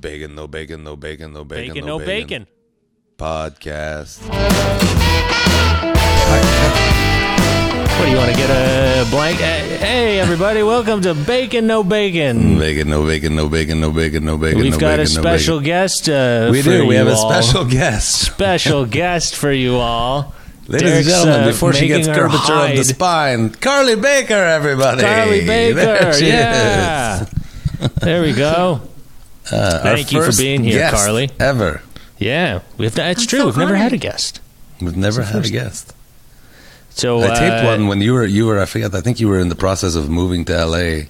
Bacon, no bacon, no bacon, no bacon, Bacon, no bacon. Podcast. What do you want to get a blank? Hey, everybody, welcome to Bacon, no bacon. Bacon, no bacon, no bacon, no bacon, no bacon. We've no got a bacon, no special bacon. guest. Uh, We do. We have a special guest. special guest for you all. Ladies Derek's, and gentlemen, uh, before she gets curvature of the spine, Carly Baker, everybody. Carly There Baker, she yeah. is. There we go. Uh, our Thank you for being here, guest Carly. Ever. Yeah, we've. It's I'm true. so We've never had a guest. We've never had a guest. So I taped uh, one when you were you were I forget I think you were in the process of moving to L.A.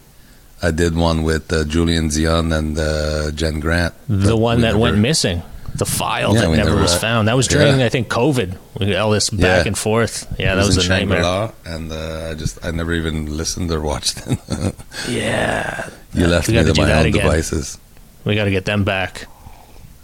I did one with uh, Julian Zion and uh, Jen Grant. the one we that never- went missing. The file Yeah, that never never- was found. That was during, Yeah. I think, COVID. We all this back Yeah. and forth. Yeah, that was, in a nightmare. Shangri-La, and uh, I just I never even listened or watched it. Yeah, you left me got to to my that own again. devices. We got to get them back.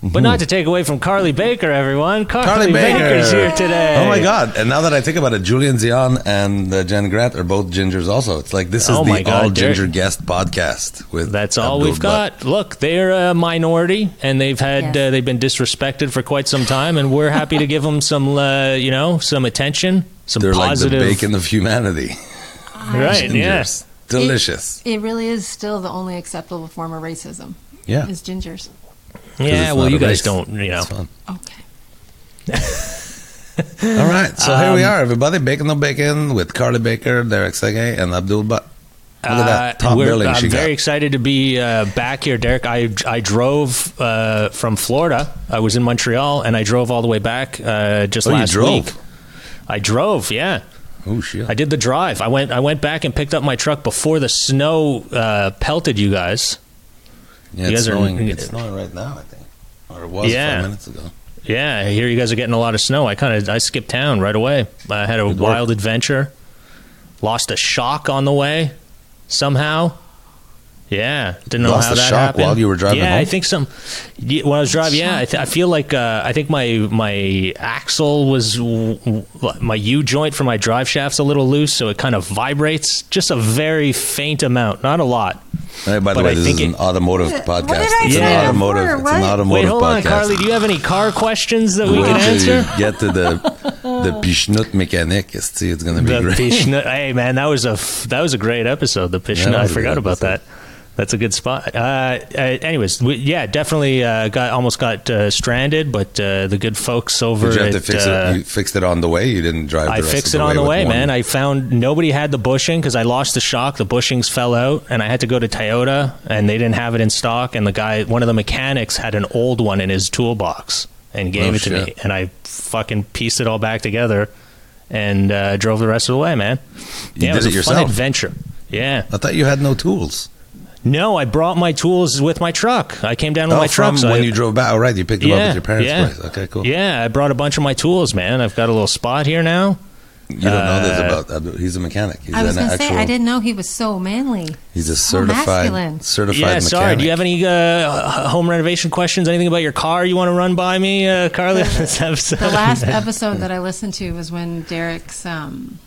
But not to take away from Carly Baker, everyone. Carly, Carly Baker. Baker's here today. Oh my God! And now that I think about it, Julian Zion and uh, Jen Grant are both gingers. Also, it's like this is Oh the God, all ginger guest podcast. With That's all Abdul we've Butt. got. Look, they're a minority, and they've had Yes. uh, they've been disrespected for quite some time, and we're happy to give them some, uh, you know, some attention, some They're positive. like the bacon of humanity. right? Yeah. Gingers. Delicious. It really is still the only acceptable form of racism. Yeah. Is gingers. Yeah. Well, you guys race. don't, you know. Okay. All right, so here we Um, are, everybody. Bacon no bacon with Carly Baker, Derek Seguin, and Abdul Butt. Look at that Uh, top we're- I'm she very got. excited to be uh, back here, Derek. I I drove uh, from Florida. I was in Montreal, and I drove all the way back uh, just Oh, you last drove? week. I drove, yeah. Oh shit! I did the drive. I went. I went back and picked up my truck before the snow uh, pelted you guys. Yeah, you it's guys are- snowing. it's snowing right now, I think, or it was Yeah. five minutes ago. Yeah, I hear you guys are getting a lot of snow. I kind of I skipped town right away. I had a Good work. wild adventure. Lost a shock on the way somehow. Yeah, didn't know Lost how a that shock happened. while you were driving Yeah, I think some. Yeah, when I was driving, yeah, I, th- I feel like uh, I think my my axle was w- w- my U joint for my drive shaft's a little loose, so it kind of vibrates just a very faint amount, not a lot. Hey, by the But way, I this think is an it- automotive What podcast. did I it's say an automotive. before? It's an automotive Wait, hold on, podcast. Carly. Do you have any car questions that we Wait can answer? you get to the the Pishnut mechanic. It's, it's going to be The great. Pishnut. Hey man, that was a f- that was a great episode. The Pishnut. that I forgot about episode. that. That's a good spot. Uh, uh, anyways, we, yeah, definitely uh, got almost got uh, stranded, but uh, the good folks over Did you have to at, fix uh, it? You fixed it on the way. You didn't drive. The I fixed it on the way, one- man. I found nobody had the bushing because I lost the shock. The bushings fell out, and I had to go to Toyota, and they didn't have it in stock. And the guy, one of the mechanics, had an old one in his toolbox and gave Oh, it to me, and I fucking pieced it all back together and uh, drove the rest of the way, man. You yeah, did it was a yourself? fun adventure. Yeah. I thought you had no tools. No, I brought my tools with my truck. I came down with Oh, my truck. from so when I- you drove back. All right, you picked them up yeah, at your parents' yeah. place. Okay, cool. Yeah, I brought a bunch of my tools, man. I've got a little spot here now. You don't know this Uh, about Abdul. He's a mechanic. He's I was going to say. I didn't know he was so manly. He's a So certified masculine. certified yeah, mechanic. sorry. Do you have any uh, home renovation questions? Anything about your car you want to run by me, uh, Carly? on this episode? The last episode that I listened to was when Derek's um,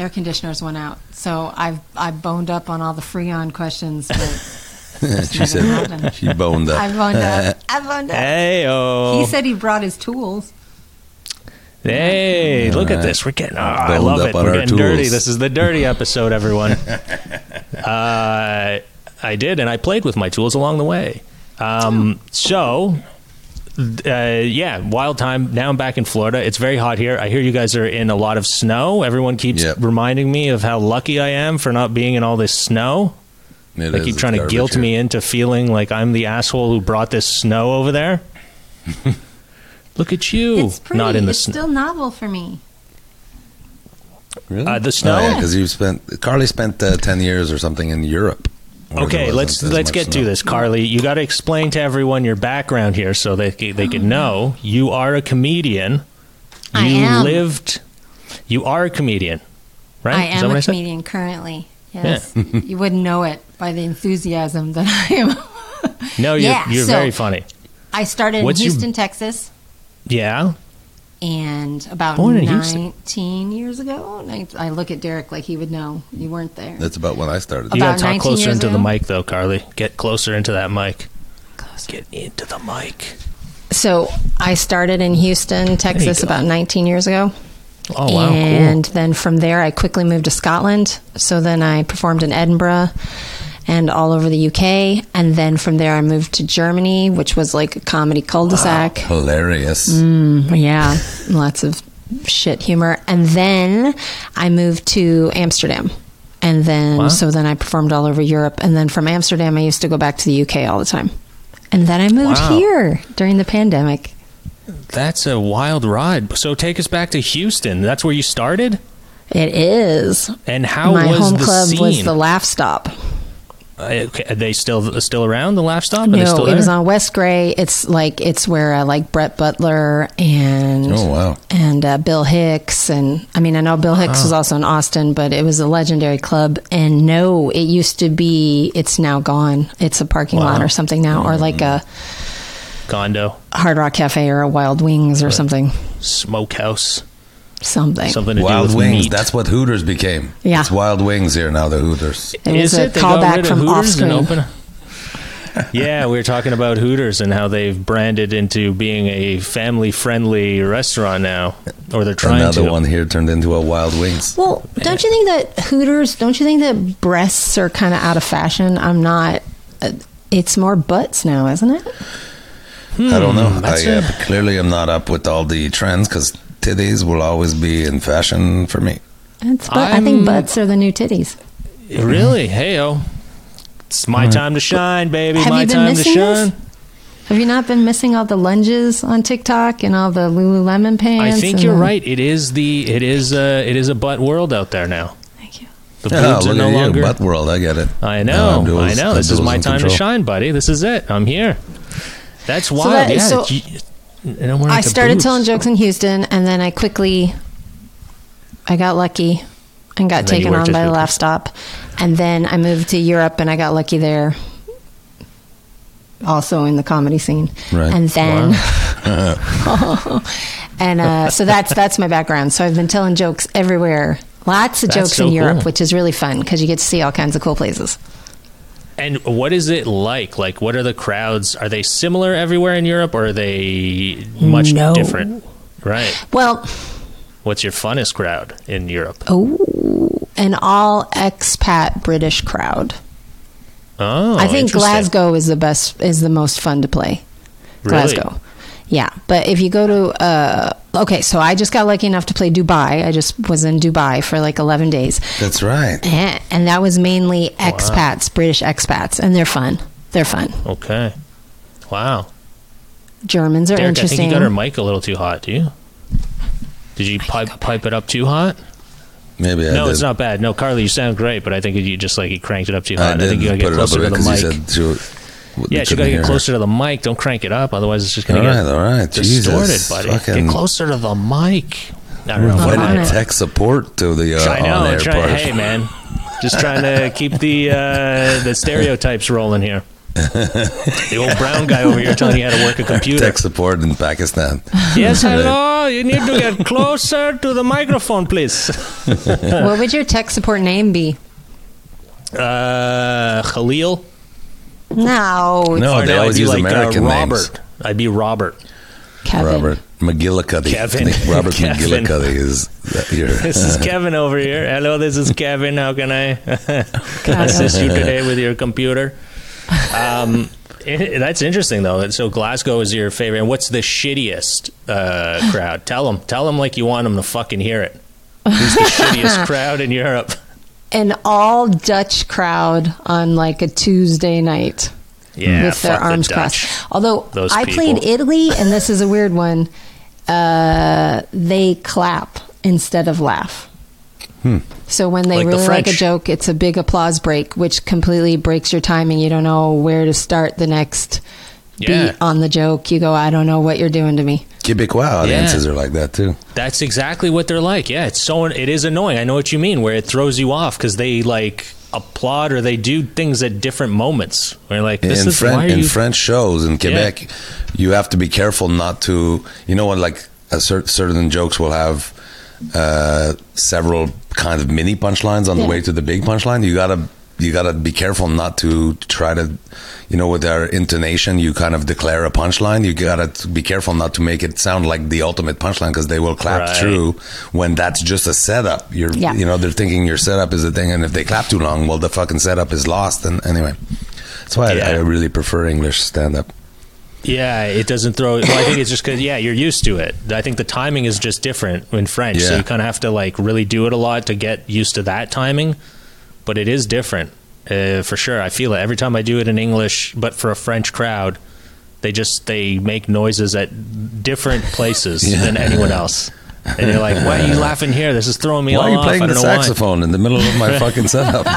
air conditioners went out. So I've I boned up on all the Freon questions. But she said happened. she boned up. I boned up. I boned up. Hey, oh. He said he brought his tools. hey, look at Alright. this. We're getting, oh, I Boned love up it. on We're our getting dirty. tools. This is the dirty episode, everyone. uh, I did, and I played with my tools along the way. Um, so, uh, yeah, wild time. Now I'm back in Florida. It's very hot here. I hear you guys are in a lot of snow. Everyone keeps Yep. reminding me of how lucky I am for not being in all this snow. It They is keep trying to guilt here. me into feeling like I'm the asshole who brought this snow over there. Look at you, It's pretty. not in the it's snow. still novel for me. Really? Uh, the snow? Oh, yeah, because you spent Carly spent uh, ten years or something in Europe. Where there Okay, let's let's much get to this, Carly. You got to explain to everyone your background here, so they c- they can mm-hmm. know you are a comedian. You I am. lived. You are a comedian, right? I Is am what a said? comedian currently. Yes, you wouldn't know it by the enthusiasm that I am. No, you're Yeah, you're so- very funny. I started in What's your- Houston, Texas, Yeah. And about Born in Houston. 19 years ago. I look at Derek like he would know. You weren't there. That's about when I started. You got About to talk closer years into the mic, though, Carly. Get closer into that mic. Get into the mic. So I started in Houston, Texas, about 19 years ago. Oh wow, and cool. then from there, I quickly moved to Scotland. So then I performed in Edinburgh and all over the UK. And then from there, I moved to Germany, which was like a comedy cul-de-sac. Hilarious. Mm, yeah, lots of shit humor. And then I moved to Amsterdam. And then, Wow. so then I performed all over Europe. And then from Amsterdam, I used to go back to the UK all the time. And then I moved Wow. here during the pandemic. That's a wild ride. So take us back to Houston. That's where you started. It is. And how My was home club scene? was the Laugh Stop. Okay, are they still still around the laugh stop? Are they No, it was on West Gray. It's like it's where uh, like Brett Butler and Oh, wow. and uh, Bill Hicks and I mean I know Bill Hicks was also in Austin, but it was a legendary club. And no, it used to be. It's now gone. It's a parking lot or something now, or like a Condo, Hard Rock Cafe or a Wild Wings or something. smokehouse, Something. something to do Wild with Wings. meat. That's what Hooters became. Yeah. It's Wild Wings here now, the Hooters. It Is a it? They got callback rid of from off screen. yeah, we were talking about Hooters and how they've branded into being a family-friendly restaurant now, or they're trying Another to. Another one here turned into a Wild Wings. Well, don't you think that Hooters? Don't you think that breasts are kind of out of fashion? I'm not. Uh, it's more butts now, isn't it? I don't know. Hmm, that's I uh, a- clearly am not up with all the trends because titties will always be in fashion for me. It's, but I think butts are the new titties. Really? Hey, oh, it's my time to shine, baby. Have my you been time to shine. this? Have you not been missing all the lunges on TikTok and all the Lululemon pants? I think you're the- right. It is the it is uh it is a butt world out there now. Thank you. The Yeah, boobs are no at you, longer. butt world. I get it. I Now know. Abdul's- I know. This is my in time to shine, buddy. This is it. I'm here. That's wild. that- yeah. so- you- you know, we're I started boobs. telling jokes in Houston, and then I quickly, I got lucky and got And taken on by the Laugh Stop, and then I moved to Europe, and I got lucky there. Also in the comedy scene, Right. and then, and uh, so that's that's my background. So I've been telling jokes everywhere. Lots of That's jokes so in Europe, cool. which is really fun because you get to see all kinds of cool places. And what is it like? Like, what are the crowds? Are they similar everywhere in Europe, or are they much No. different? Right. Well, What's your funnest crowd in Europe? oh, an all expat British crowd. Oh, I think. Glasgow is the best, is the most fun to play. Really? Glasgow. Yeah, but if you go to uh, okay, so I just got lucky enough to play Dubai. I just was in Dubai for like eleven days, That's right. and, and that was mainly expats, British expats, and they're fun. They're fun. Okay. Wow. Germans are Derek, I think interesting. you got our mic a little too hot. Do you? Did you pipe pipe it up too hot? Maybe I no, did. it's not bad. No, Carly, you sound great, but I think you just like you cranked it up too I hot. I, did think you gotta put get it up closer a to bit the 'cause mic. You said she, w- they yeah, you couldn't gotta hear get her. closer to the mic. Don't crank it up, otherwise it's just gonna All get right, all right. distorted, Jesus, buddy. fucking- Get closer to the mic. I don't know. We're Invited tech support to the uh, I know. on-air trying, part. hey, man, just trying to keep the uh, the stereotypes rolling here. the old brown guy over here telling you how to work a computer. Tech support in Pakistan. Yes, hello. You need to get closer to the microphone, please. what would your tech support name be? Uh, Khalil. No, No, Or they always I'd use like, American uh, names. Robert. I'd be Robert. Kevin. Robert McGillicuddy. Kevin. I Robert Kevin. McGillicuddy is here. This is Kevin over here. Hello, this is Kevin. How can I assist you today with your computer? Um, it- that's interesting, though. So Glasgow is your favorite. And what's the shittiest uh, crowd? Tell them. Tell them like you want them to fucking hear it. Who's the shittiest crowd in Europe? An all Dutch crowd on like a Tuesday night. Yeah, with their fuck the arms crossed. Although Those I people. played Italy, and this is a weird one. Uh, they clap instead of laugh. So when they Like the really like a joke, it's a big applause break, which completely breaks your timing. You don't know where to start the next Yeah. beat on the joke. You go, I don't know what you're doing to me. Quebecois audiences are like that too. That's exactly what they're like. Yeah, it's so it is annoying. I know what you mean. Where it throws you off because they like applaud or they do things at different moments. Where like this in is French why are in you French shows in Quebec, you have to be careful not to. You know what? Like a cer- certain jokes will have uh, several kind of mini punchlines on Yeah. the way to the big punchline. You gotta you gotta be careful not to try to, you know, with our intonation, you kind of declare a punchline. You gotta be careful not to make it sound like the ultimate punchline because they will clap Right. through when that's just a setup. You're, Yeah. you know, they're thinking your setup is a thing, and if they clap too long, well, the fucking setup is lost. And anyway, that's why Yeah. I, I really prefer English stand up. Yeah, it doesn't throw. Well, I think it's just because yeah, you're used to it. I think the timing is just different in French, yeah. so you kind of have to like really do it a lot to get used to that timing. But it is different uh, for sure. I feel it every time I do it in English, but for a French crowd, they just they make noises at different places Yeah. than anyone else. And you're like, why are you laughing here? This is throwing me Why all are you off. playing the don't why. saxophone in the middle of my fucking setup?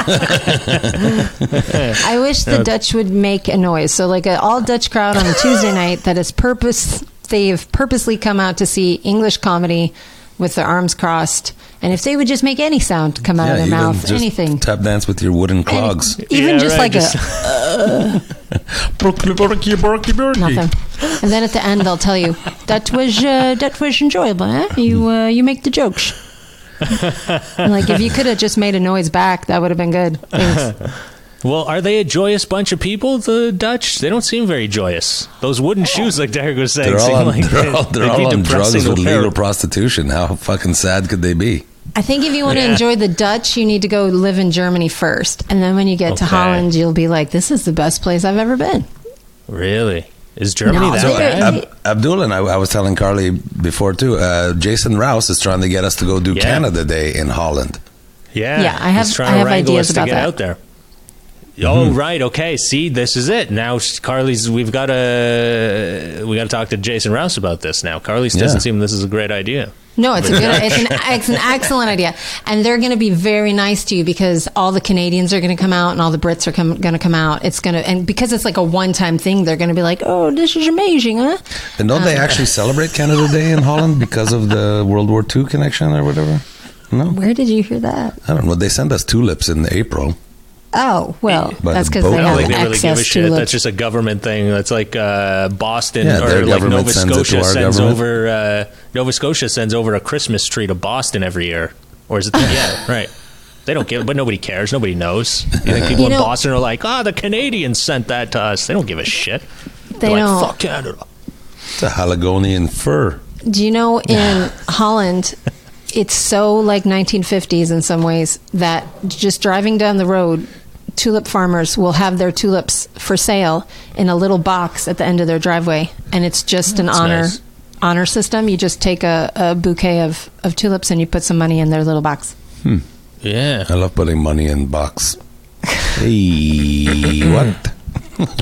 I wish the Dutch would make a noise. So, like an all Dutch crowd on a Tuesday night that is purpose, they've purposely come out to see English comedy with their arms crossed. And if they would just make any sound come out of their mouth, just anything. Tap dance with your wooden clogs. Even Yeah, just right, like just- a nothing. And then at the end they'll tell you that was uh, that was enjoyable. Eh? You uh, you make the jokes. Like if you could have just made a noise back, that would have been good. Thanks. Well, are they a joyous bunch of people, the Dutch? They don't seem very joyous. Those wooden shoes, like Derek was saying, They're all on, like they're all, they're all on depressing drugs to with legal prostitution. How fucking sad could they be? I think if you want to enjoy the Dutch, you need to go live in Germany first, and then when you get to Holland, you'll be like, "This is the best place I've ever been." Really? Is Germany No, that so, bad? Ab- Abdul and I, I was telling Carly before too. Uh, Jason Rouse is trying to get us to go do Yeah. Canada Day in Holland. yeah. Yeah, I have- He's trying I have wrangle ideas us to about get that. out there. Mm-hmm. Oh right, okay. See, this is it. Now Carly's. We've got to. We got to talk to Jason Rouse about this now. Carly's doesn't seem this is a great idea. No, it's a good, it's an, it's an excellent idea, and they're going to be very nice to you because all the Canadians are going to come out and all the Brits are going to come out. It's going to, and because it's like a one-time thing, they're going to be like, "Oh, this is amazing, huh?" And don't they um, actually celebrate Canada Day in Holland because of the World War II connection or whatever? No, Where did you hear that? I don't know. They send us tulips in April. Oh, well, By that's because boat. they don't have think they really give a shit. tulips. That's just a government thing. That's like uh, Boston Yeah, their or like government Nova sends it to Scotia our sends government. over. Uh, Nova Scotia sends over a Christmas tree to Boston every year, or is it? yeah, right. They don't give, but nobody cares. Nobody knows. You think people You in know- Boston are like, "Ah, the Canadians sent that to us." They don't give a shit. They They're like, don't. Fuck Canada. It's a Haligonian fir. Do you know in Holland, it's so like 1950s in some ways that just driving down the road, tulip farmers will have their tulips for sale in a little box at the end of their driveway, and it's just an That's honor nice. honor system. You just take a, a bouquet of, of tulips and you put some money in their little box. Yeah. I love putting money in box. Hey, what?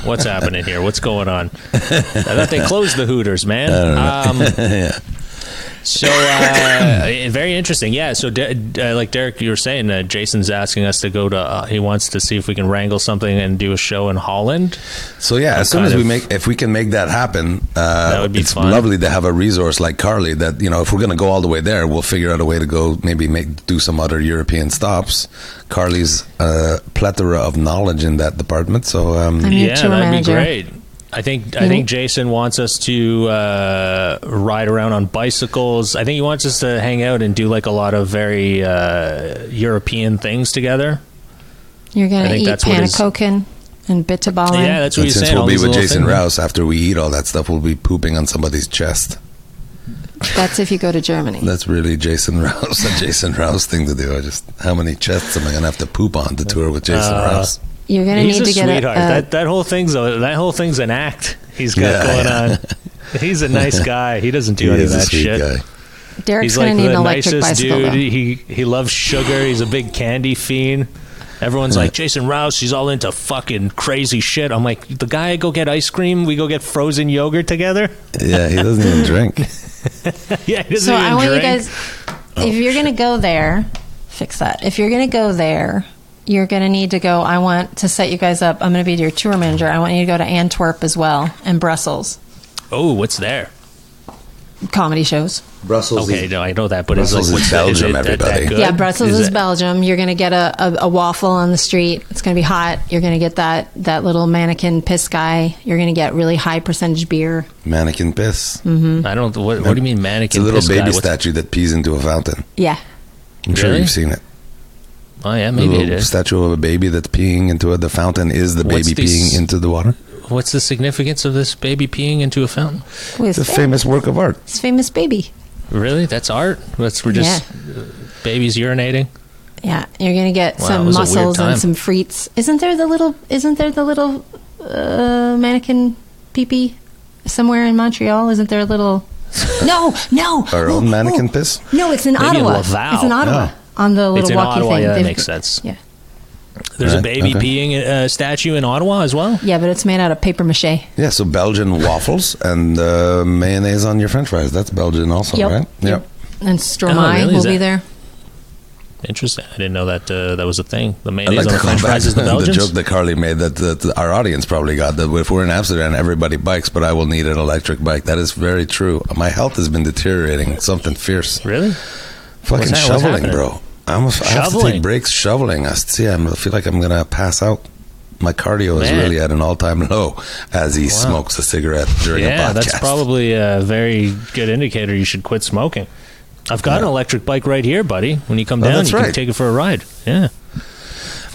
What's happening here? What's going on? I thought they closed the Hooters, man. Um, yeah. So uh, very interesting. Yeah. So De- uh, like Derek, you were saying, uh, Jason's asking us to go to. Uh, he wants to see if we can wrangle something and do a show in Holland. So yeah, as soon as we of- make, if we can make that happen, uh, That would be it's fun. lovely to have a resource like Carly. That you know, if we're going to go all the way there, we'll figure out a way to go. Maybe make do some other European stops. Carly's uh, plethora of knowledge in that department. So um, I'm yeah, tour that'd manager. be great. I think I think Jason wants us to uh, ride around on bicycles. I think he wants us to hang out and do like a lot of very uh, European things together. You're going I to think eat that's what his- pannenkoeken and bitterballen. Yeah, that's what and he's since saying. we'll all be with Jason things. Rouse after we eat all that stuff, we'll be pooping on somebody's chest. That's if you go to Germany. That's really Jason Rouse, a Jason Rouse thing to do. I just how many chests am I going to have to poop on to tour with Jason Uh, Rouse? You're going to He's need a to get a, sweetheart. a that that whole thing's a, that whole thing's an act. He's got Yeah, going yeah. on. He's a nice guy. He doesn't do He any of is a that sweet shit. guy. Derek's He's going like to need the an electric nicest bicycle. dude. though. He he loves sugar. He's a big candy fiend. Everyone's like Jason Rouse. He's all into fucking crazy shit. I'm like the guy. I go get ice cream. We go get frozen yogurt together. Yeah, he doesn't even drink. yeah, he doesn't even drink. So even I want drink. you guys, if you're oh, going to go there, fix that. If you're going to go there, you're going to need to go. I want to set you guys up. I'm going to be your tour manager. I want you to go to Antwerp as well and Brussels. oh, what's there? Comedy shows. Brussels. Okay, no, I know that, but Brussels it's is like what's Belgium, is it that- that everybody. Yeah, Brussels is, it- Belgium. You're going to get a, a, a waffle on the street. It's going to be hot. You're going to get that, that little mannequin piss guy. You're going to get really high percentage beer. mannequin piss. Mm-hmm. I don't. What, what do you mean mannequin? It's mannequin? a little piss guy? baby What's- statue that pees into a fountain. Yeah. I'm sure you've seen it. Oh yeah, The maybe it little is. statue of a baby that's peeing into it. The fountain is the What's baby this- peeing into the water. What's the significance of this baby peeing into a fountain? With It's a famous work of art. It's famous baby. Really? That's art? That's we're just uh, babies urinating. Yeah, you're gonna get Wow, it some was a weird muscles time. and some frites. Isn't there the little? Isn't there the little uh, mannequin peepee somewhere in Montreal? Isn't there a little? No, no. Our Oh, own mannequin oh. piss. No, it's in Maybe in Ottawa. Laval. It's in Ottawa Yeah. On the little It's walkie Ottawa. thing. Yeah, that makes sense. Yeah, There's a baby okay. peeing uh, statue in Ottawa as well. yeah, but it's made out of paper mache. Yeah, so Belgian waffles and uh, mayonnaise on your French fries. That's Belgian also, Yep. right? Yep. And Stromae Oh, really? Is will be there. Interesting. I didn't know that uh, that was a thing. The mayonnaise like on the French fries is the the joke that Carly made that, that our audience probably got that if we're in Amsterdam, everybody bikes, but I will need an electric bike. That is very true. My health has been deteriorating. Something fierce. really? Fucking What's that- what's shoveling, bro. I'm a, I have to Shoveling? take breaks shoveling. I see. I'm, I feel like I'm gonna pass out. My cardio is really at an all-time low as he smokes a cigarette during a Yeah, podcast. that's probably a very good indicator. You should quit smoking. I've got an electric bike right here, buddy. When you come Oh, down, that's you can take it for a ride. Yeah.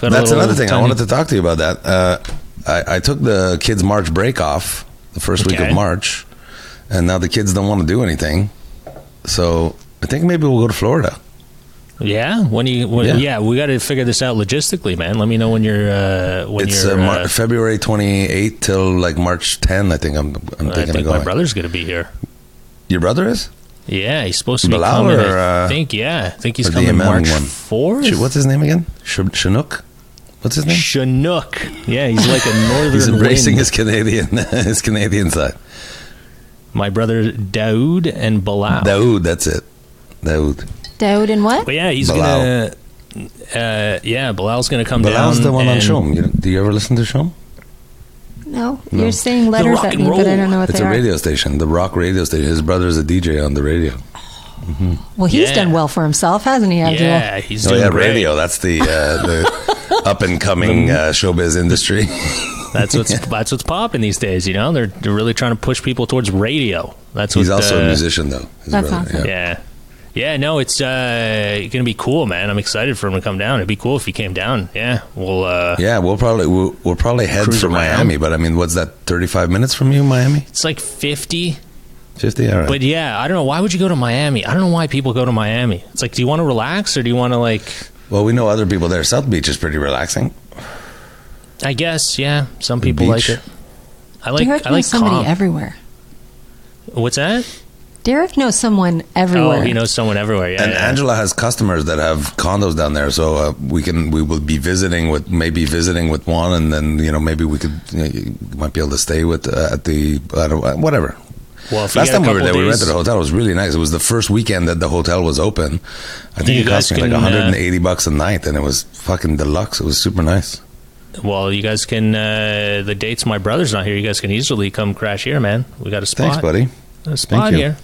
A That's another thing. I wanted to talk to you about that. Uh, I, I took the kids' March break off the first week of March, and now the kids don't want to do anything. So I think maybe we'll go to Florida. Yeah, when you when, Yeah. yeah. we got to figure this out logistically, man. Let me know when you're uh, when it's you're. uh, Mar- uh, February 28th till like March 10. I think I'm, I'm I thinking think of my brother's going to be here. Your brother is? Yeah, he's supposed to be Bilal coming. or, I uh, think yeah, I think he's coming Imam March fourth. What's his name again? Sh- Chinook? What's his name? Chinook. Yeah, he's like a northern. He's embracing wind. his Canadian his Canadian side. My brother Daoud and Bilal. Daoud, that's it. Daoud. Daoud and what? But yeah, he's Bilal. gonna. Uh, yeah, Bilal's gonna come Bilal's down. the one on and- CHOM. You, do you ever listen to CHOM? No, No. you're saying letters rock at and me, but I don't know what It's they a are. radio station, the rock radio station. His brother's a DJ on the radio. Well, he's Yeah. done well for himself, hasn't he, Abdul? Yeah, he's Oh doing yeah, great. radio. That's the uh, the up and coming uh, showbiz industry. That's what's that's what's popping these days. You know, they're they're really trying to push people towards radio. That's what, He's also uh, a musician, though. his That's brother, awesome. Yeah. Yeah, no, it's uh, gonna be cool, man. I'm excited for him to come down. It'd be cool if he came down. Yeah, we'll. Uh, Yeah, we'll probably we'll, we'll probably head Cruise for around. Miami, but I mean, what's that? Thirty five minutes from you, Miami? It's like 50, Fifty. All right. but yeah, I don't know. Why would you go to Miami? I don't know why people go to Miami. It's like, do you want to relax or do you want to like? well, we know other people there. South Beach is pretty relaxing. I guess, yeah. Some people like it. I like. I like somebody calm. everywhere. What's that? Derek knows someone everywhere. Oh, he knows someone everywhere. Yeah, and yeah. Angela has customers that have condos down there, so uh, we can we will be visiting with maybe visiting with one, and then you know maybe we could you, know, you might be able to stay with uh, at the uh, whatever. Well, if Last time we were couple there, we rented a hotel. It was really nice. It was the first weekend that the hotel was open. I think it cost guys me like can, uh, 180 bucks a night, and it was fucking deluxe. It was super nice. Well, you guys can. Uh, the dates my brother's not here. You guys can easily come crash here, man. We got a spot. Thanks, buddy. A spot you. here.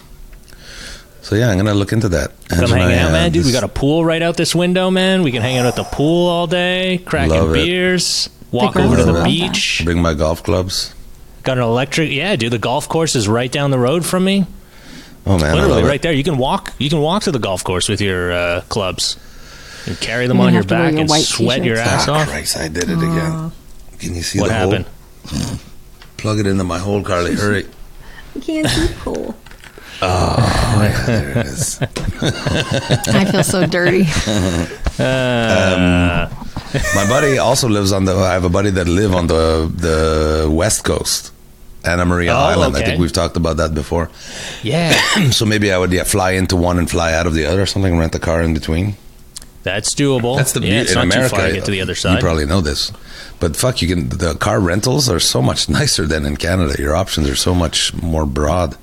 So yeah, I'm gonna look into that. Come Angela, hang out, uh, man, dude. We got a pool right out this window, man. We can hang out at the pool all day, cracking beers, walk over to the beach. bring my golf clubs. Got an electric. Yeah, dude. The golf course is right down the road from me. Oh man, Literally right it. there. You can walk. You can walk to the golf course with your uh, clubs and carry them You're on your have to wear back your and sweat your t-shirts. ass Ah, off. Christ, I did it again. Can you see What the happened? hole? Plug it into my hole, Carly. Hurry. I can't see pool. Oh, there it is. I feel so dirty. Um, My buddy also lives on the. I have a buddy that live on the the west coast, Anna Maria Oh, Island. I think we've talked about that before. Yeah, so maybe I would yeah fly into one and fly out of the other, or something. Rent a car in between. that's doable. That's the yeah, beauty it's in not America. too far to get to the other side. You probably know this, but fuck, you can. The car rentals are so much nicer than in Canada. Your options are so much more broad.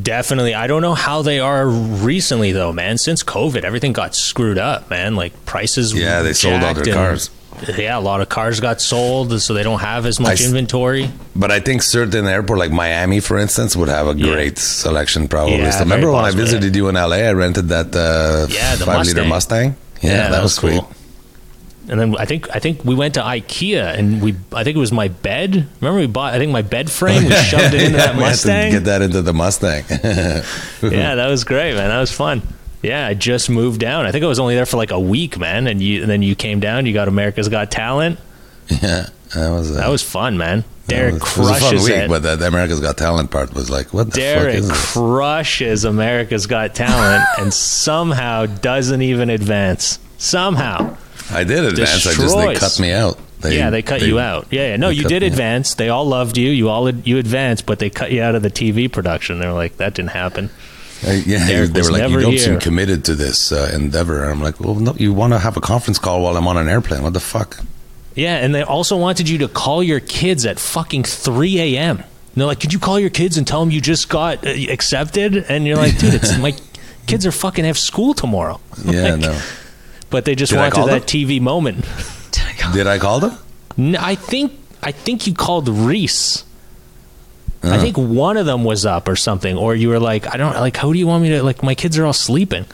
Definitely. I don't know how they are recently though, man. Since COVID, everything got screwed up, man. Like prices. Yeah, they sold all their and- cars. Yeah, a lot of cars got sold, so they don't have as much I inventory. But I think certain airport like Miami, for instance, would have a Yeah. great selection. Probably. Yeah, So remember when I possible, visited you in LA? I rented that uh, Yeah, the five liter Mustang. Mustang. Yeah, that, was sweet. And then I think I think we went to IKEA and we I think it was my bed. Remember we bought I think my bed frame. We shoved it into that we had to Mustang. get that into the Mustang. yeah, that was great, man. That was fun. Yeah, I just moved down. I think I was only there for like a week, man. And you, and then you came down. You got America's Got Talent. Yeah, that was uh, That was fun, man. that Derek was, it was a fun crushes week, it. but the, the America's Got Talent part was like, what the fuck Derek crushes America's Got Talent and somehow doesn't even advance. Somehow. I did advance. I just they cut me out. They, yeah, they cut you out. Yeah, yeah. No, you did me out. advance. They all loved you. You all you advanced, but they cut you out of the TV production. They were like, that didn't happen. Uh, yeah, Derek they were like, "You don't seem committed to this uh, endeavor." And I'm like, "Well, no, you want to have a conference call while I'm on an airplane? What the fuck?" Yeah, and they also wanted you to call your kids at fucking 3 a.m. And they're like, could you call your kids and tell them you just got uh, accepted? And you're like, dude, it's my kids are fucking have school tomorrow. Yeah, Like, no. But they just Did wanted that them? TV moment. Did I call them? N- I think I think you called Reese. I Uh-huh. think one of them was up or something, or you were like, I don't like. How do you want me to like? My kids are all sleeping.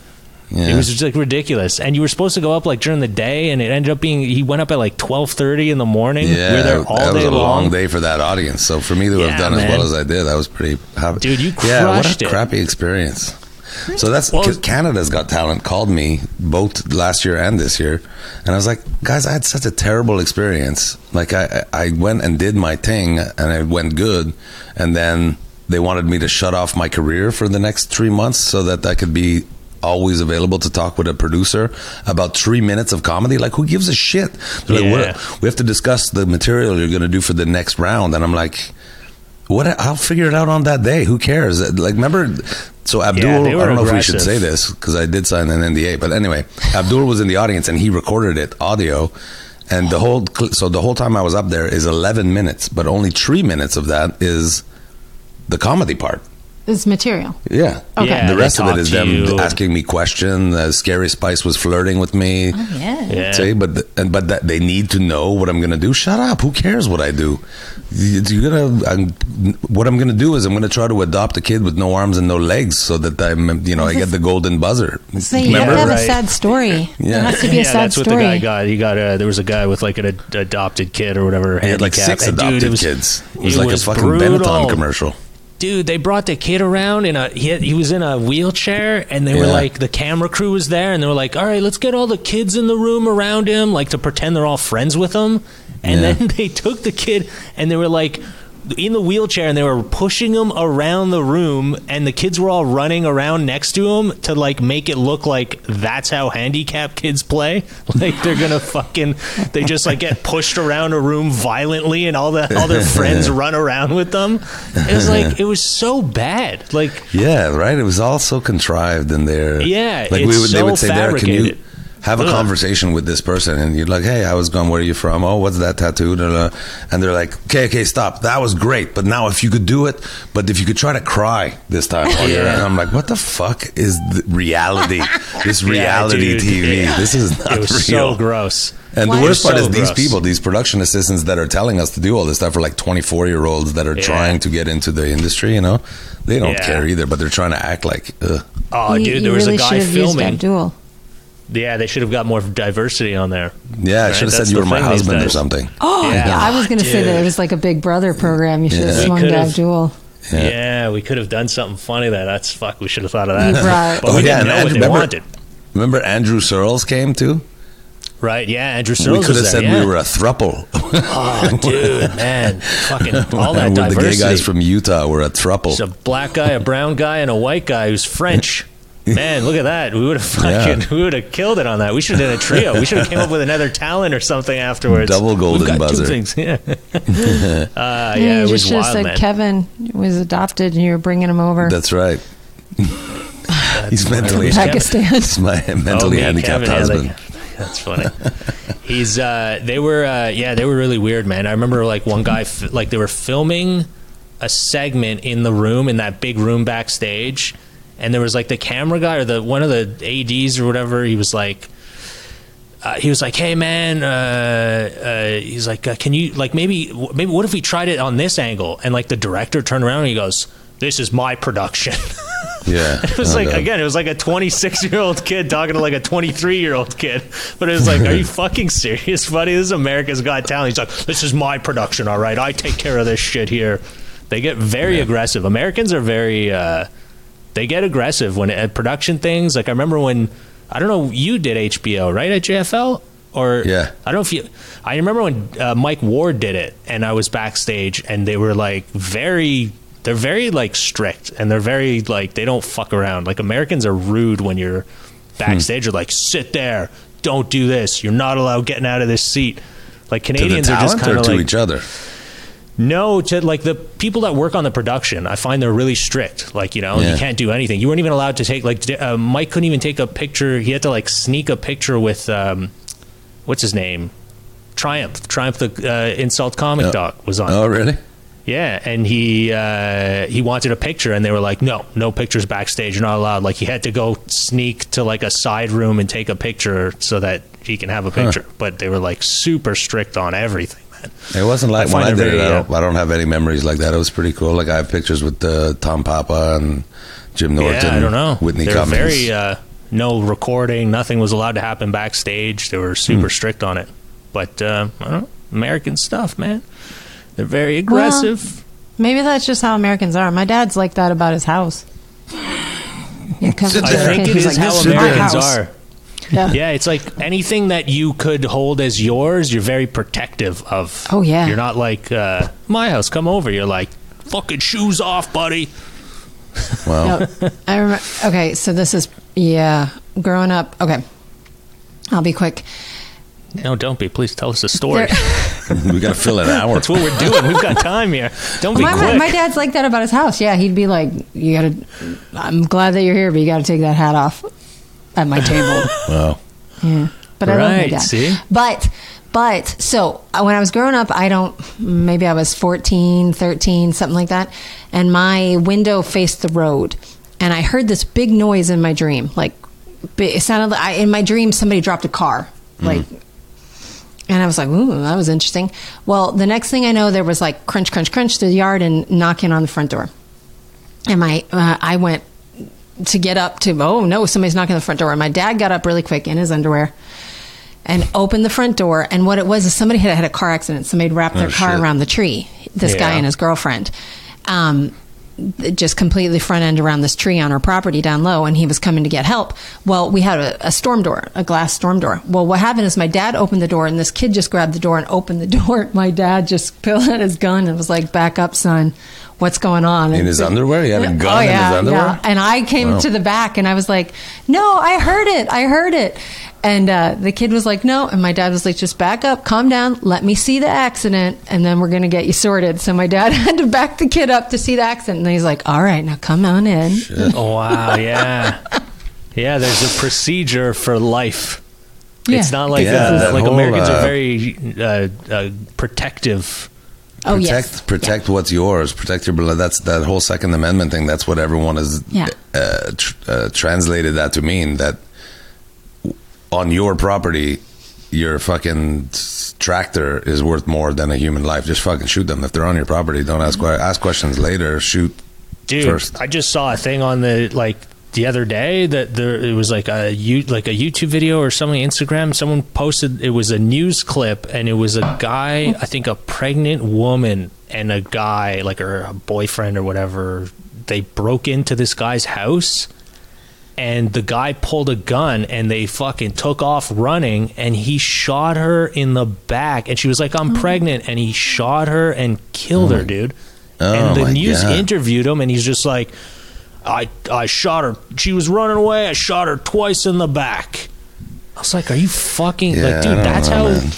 Yeah. It was just like ridiculous, and you were supposed to go up like during the day, and it ended up being he went up at like twelve thirty in the morning. yeah, we were there all that was day a long. long day for that audience. So for me to Yeah, have done as well as I did, that was pretty happy. Dude, you crushed yeah, what a it. crappy experience. So that's Well- 'cause Canada's Got Talent called me both last year and this year, and I was like, guys, I had such a terrible experience. Like I, I I went and did my thing, and it went good, and then they wanted me to shut off my career for the next three months so that I could be always available to talk with a producer about three minutes of comedy. Like, who gives a shit? They're Yeah. like, what, we have to discuss the material you're going to do for the next round, and I'm like. What I'll figure it out on that day. Who cares? Like, remember? So Abdul, Yeah, I don't know if we should say this because I did sign an NDA. But anyway, Abdul was in the audience and he recorded it audio, and the whole so the whole time I was up there is 11 minutes, but only three minutes of that is the comedy part. It's material. Yeah. Okay. Yeah, the rest of it talk is to them you. asking me questions. Uh, Scary Spice was flirting with me. Oh, yeah. Yeah. Say, but th- and but that they need to know what I'm gonna do. Shut up. Who cares what I do? You- You're gonna. I'm, what I'm gonna do is I'm gonna try to adopt a kid with no arms and no legs, so that I'm, you know, I get the golden buzzer. So you have Remember? to have a sad story. Yeah. It has to be a yeah, sad that's what the guy got. He got a, there was a guy with like an ad- adopted kid or whatever. He had like six adopted dude, it was, kids. It was it like was a fucking brutal. Benetton commercial. Dude, they brought the kid around in a he, had, he was in a wheelchair and they were like the camera crew was there and they were like, "All right, let's get all the kids in the room around him like to pretend they're all friends with him." And Yeah. then they took the kid and they were like in the wheelchair and they were pushing him around the room and the kids were all running around next to him to like make it look like that's how handicapped kids play like they're gonna fucking they just like get pushed around a room violently and all the all their friends run around with them it was like it was so bad like Yeah, right. It was all so contrived in there. Yeah, like it's we would, they would say, "Derek, can you fabricated." Have a Ugh. conversation with this person?" And you're like, "Hey, I was going. Where are you from? Oh, what's that tattoo?" Da, da. And they're like, "Okay, okay, stop. That was great, but now if you could do it, but if you could try to cry this time." while you're-" Yeah. And I'm like, "What the fuck is the reality? this reality dude, TV? yeah. This is not it was real." so gross And Why- the worst part So is these gross. people, these production assistants that are telling us to do all this stuff are like 24 year olds that are Yeah. trying to get into the industry, you know? They don't Yeah. care either, but they're trying to act like, Ugh. oh You- dude you there was really a guy should have used filming Abdul. Yeah they should have got more diversity on there yeah, I should have that's said you were my husband or something. Oh, Yeah. yeah. I was going to say that it was like a Big Brother program. You should have Yeah. We swung to could've- Abdul. yeah. we could have done something funny there that's fuck we should have thought of that Right. but Oh, we yeah, didn't know and what they remember- wanted Remember Andrew Searles came too? right yeah Andrew Searles. we Searles could was have said there, yeah. we were a thruple. oh dude man fucking all that With the gay guys from Utah were a thruple. There's a black guy, a brown guy, and a white guy who's French. Man, look at that. We would have fucking, Yeah. we would have killed it on that. We should have done a trio. We should have came up with another talent or something afterwards. Double golden We've got buzzer. Two things. Yeah. uh, yeah, you it just was should have wild, said man. Kevin was adopted and you were bringing him over. That's right. He's mentally, Kevin. Pakistan. he's my mentally Oh, me, handicapped Kevin, yeah, husband. like- that's funny. He's uh they were uh yeah, they were really weird, man. I remember like one guy f- like they were filming a segment in the room in that big room backstage and there was like the camera guy or the one of the ADs or whatever, he was like uh, he was like, "Hey man," uh, uh, he's like, uh, "Can you like maybe maybe what if we tried it on this angle?" And like the director turned around and he goes, "This is my production." yeah. It was like again, it was like a 26 year old kid talking to like a 23 year old kid. But it was like, are you fucking serious, buddy? This is America's Got Talent. He's like, this is my production, all right. I take care of this shit here. They get very aggressive. Americans are very. Uh, they get aggressive when at production things. Like I remember when I don't know you did HBO right at JFL or Yeah. I don't know if you. I remember when uh, Mike Ward did it, and I was backstage, and they were like very. They're very like strict, and they're very like they don't fuck around. Like Americans are rude when you're backstage. You're like sit there, don't do this. You're not allowed getting out of this seat. Like To Canadians are just kind of to like each other? No, to like the people that work on the production, I find they're really strict. Like you know, Yeah. you can't do anything. You weren't even allowed to take like uh, Mike couldn't even take a picture. He had to like sneak a picture with um, what's his name, Triumph. Triumph, the uh, insult comic Oh. doc was on. Oh, really? Yeah, and he uh, he wanted a picture, and they were like, "No, no pictures backstage. You're not allowed." Like he had to go sneak to like a side room and take a picture so that he can have a picture. But they were like super strict on everything, man. It wasn't like I when I did very, it. I uh, don't, I don't have any memories like that. It was pretty cool. Like I have pictures with uh, Tom Papa and Jim Norton. Yeah, I don't know. Whitney they were Cummings. very uh, no recording. Nothing was allowed to happen backstage. They were super Hmm. strict on it. But uh, I don't know, American stuff, man. They're very aggressive. Maybe that's just how Americans are. My dad's like that about his house. He comes I think kid, it he's is like, how "This is my Americans are. Yeah. Yeah, it's like anything that you could hold as yours, you're very protective of. Oh, yeah. You're not like uh, my house. Come over. You're like fucking shoes off, buddy. Well, Yep. I remember. Okay, so this is yeah. Growing up. Okay, I'll be quick. No, don't be. Please tell us a story. We got to fill an hour. That's what we're doing. We've got time here. Don't be my, my, quick. my dad's like that about his house. Yeah, he'd be like, "You gotta." I'm glad that you're here, but you got to take that hat off at my table. Wow. Yeah. But I love my Right, dad. see? But but so uh, when I was growing up, I don't maybe I was 14, 13, something like that, and my window faced the road, and I heard this big noise in my dream. Like it sounded like I, in my dream somebody dropped a car. Like and I was like, "Ooh, that was interesting." Well, the next thing I know, there was like crunch, crunch, crunch through the yard and knocking on the front door. And my, uh, I went to get up to, oh no, somebody's knocking on the front door. And my dad got up really quick in his underwear and opened the front door. And what it was is somebody had had a car accident. Somebody wrapped their Oh, car shit. around the tree. This guy and his girlfriend. Um, just completely front end around this tree on our property down low, and he was coming to get help. Well, we had a, a storm door, a glass storm door. Well, what happened is my dad opened the door, and this kid just grabbed the door and opened the door. My dad just pulled out his gun and was like, "Back up, son. What's going on?" In And his so- underwear? He had a gun oh, in his underwear? Yeah. And I came Wow. to the back, and I was like, "No, I heard it. I heard it." And uh, the kid was like, "No," and my dad was like, "Just back up, calm down, let me see the accident, and then we're gonna get you sorted." So my dad had to back the kid up to see the accident, and he's like, "All right, now come on in." Oh, wow, yeah. Yeah, there's a procedure for life. Yeah. It's not like Yeah, that like whole, Americans uh, are very uh, uh, protective. Oh protect yes, protect what's yours. Protect your blood. That's that whole Second Amendment thing. That's what everyone has Yeah. uh, tr- uh, translated that to mean that on your property, your fucking tractor is worth more than a human life. Just fucking shoot them if they're on your property. Don't ask que- ask questions later. Shoot Dude, first. I just saw a thing on the like the other day that there it was like a you like a YouTube video or something Instagram. Someone posted it was a news clip and it was a guy, I think a pregnant woman and a guy like her boyfriend or whatever. They broke into this guy's house and the guy pulled a gun and they fucking took off running and he shot her in the back and she was like I'm oh. pregnant and he shot her and killed oh her dude Oh, and the news God. interviewed him and he's just like I I shot her she was running away I shot her twice in the back I was like are you fucking Yeah, like dude that's know, how man.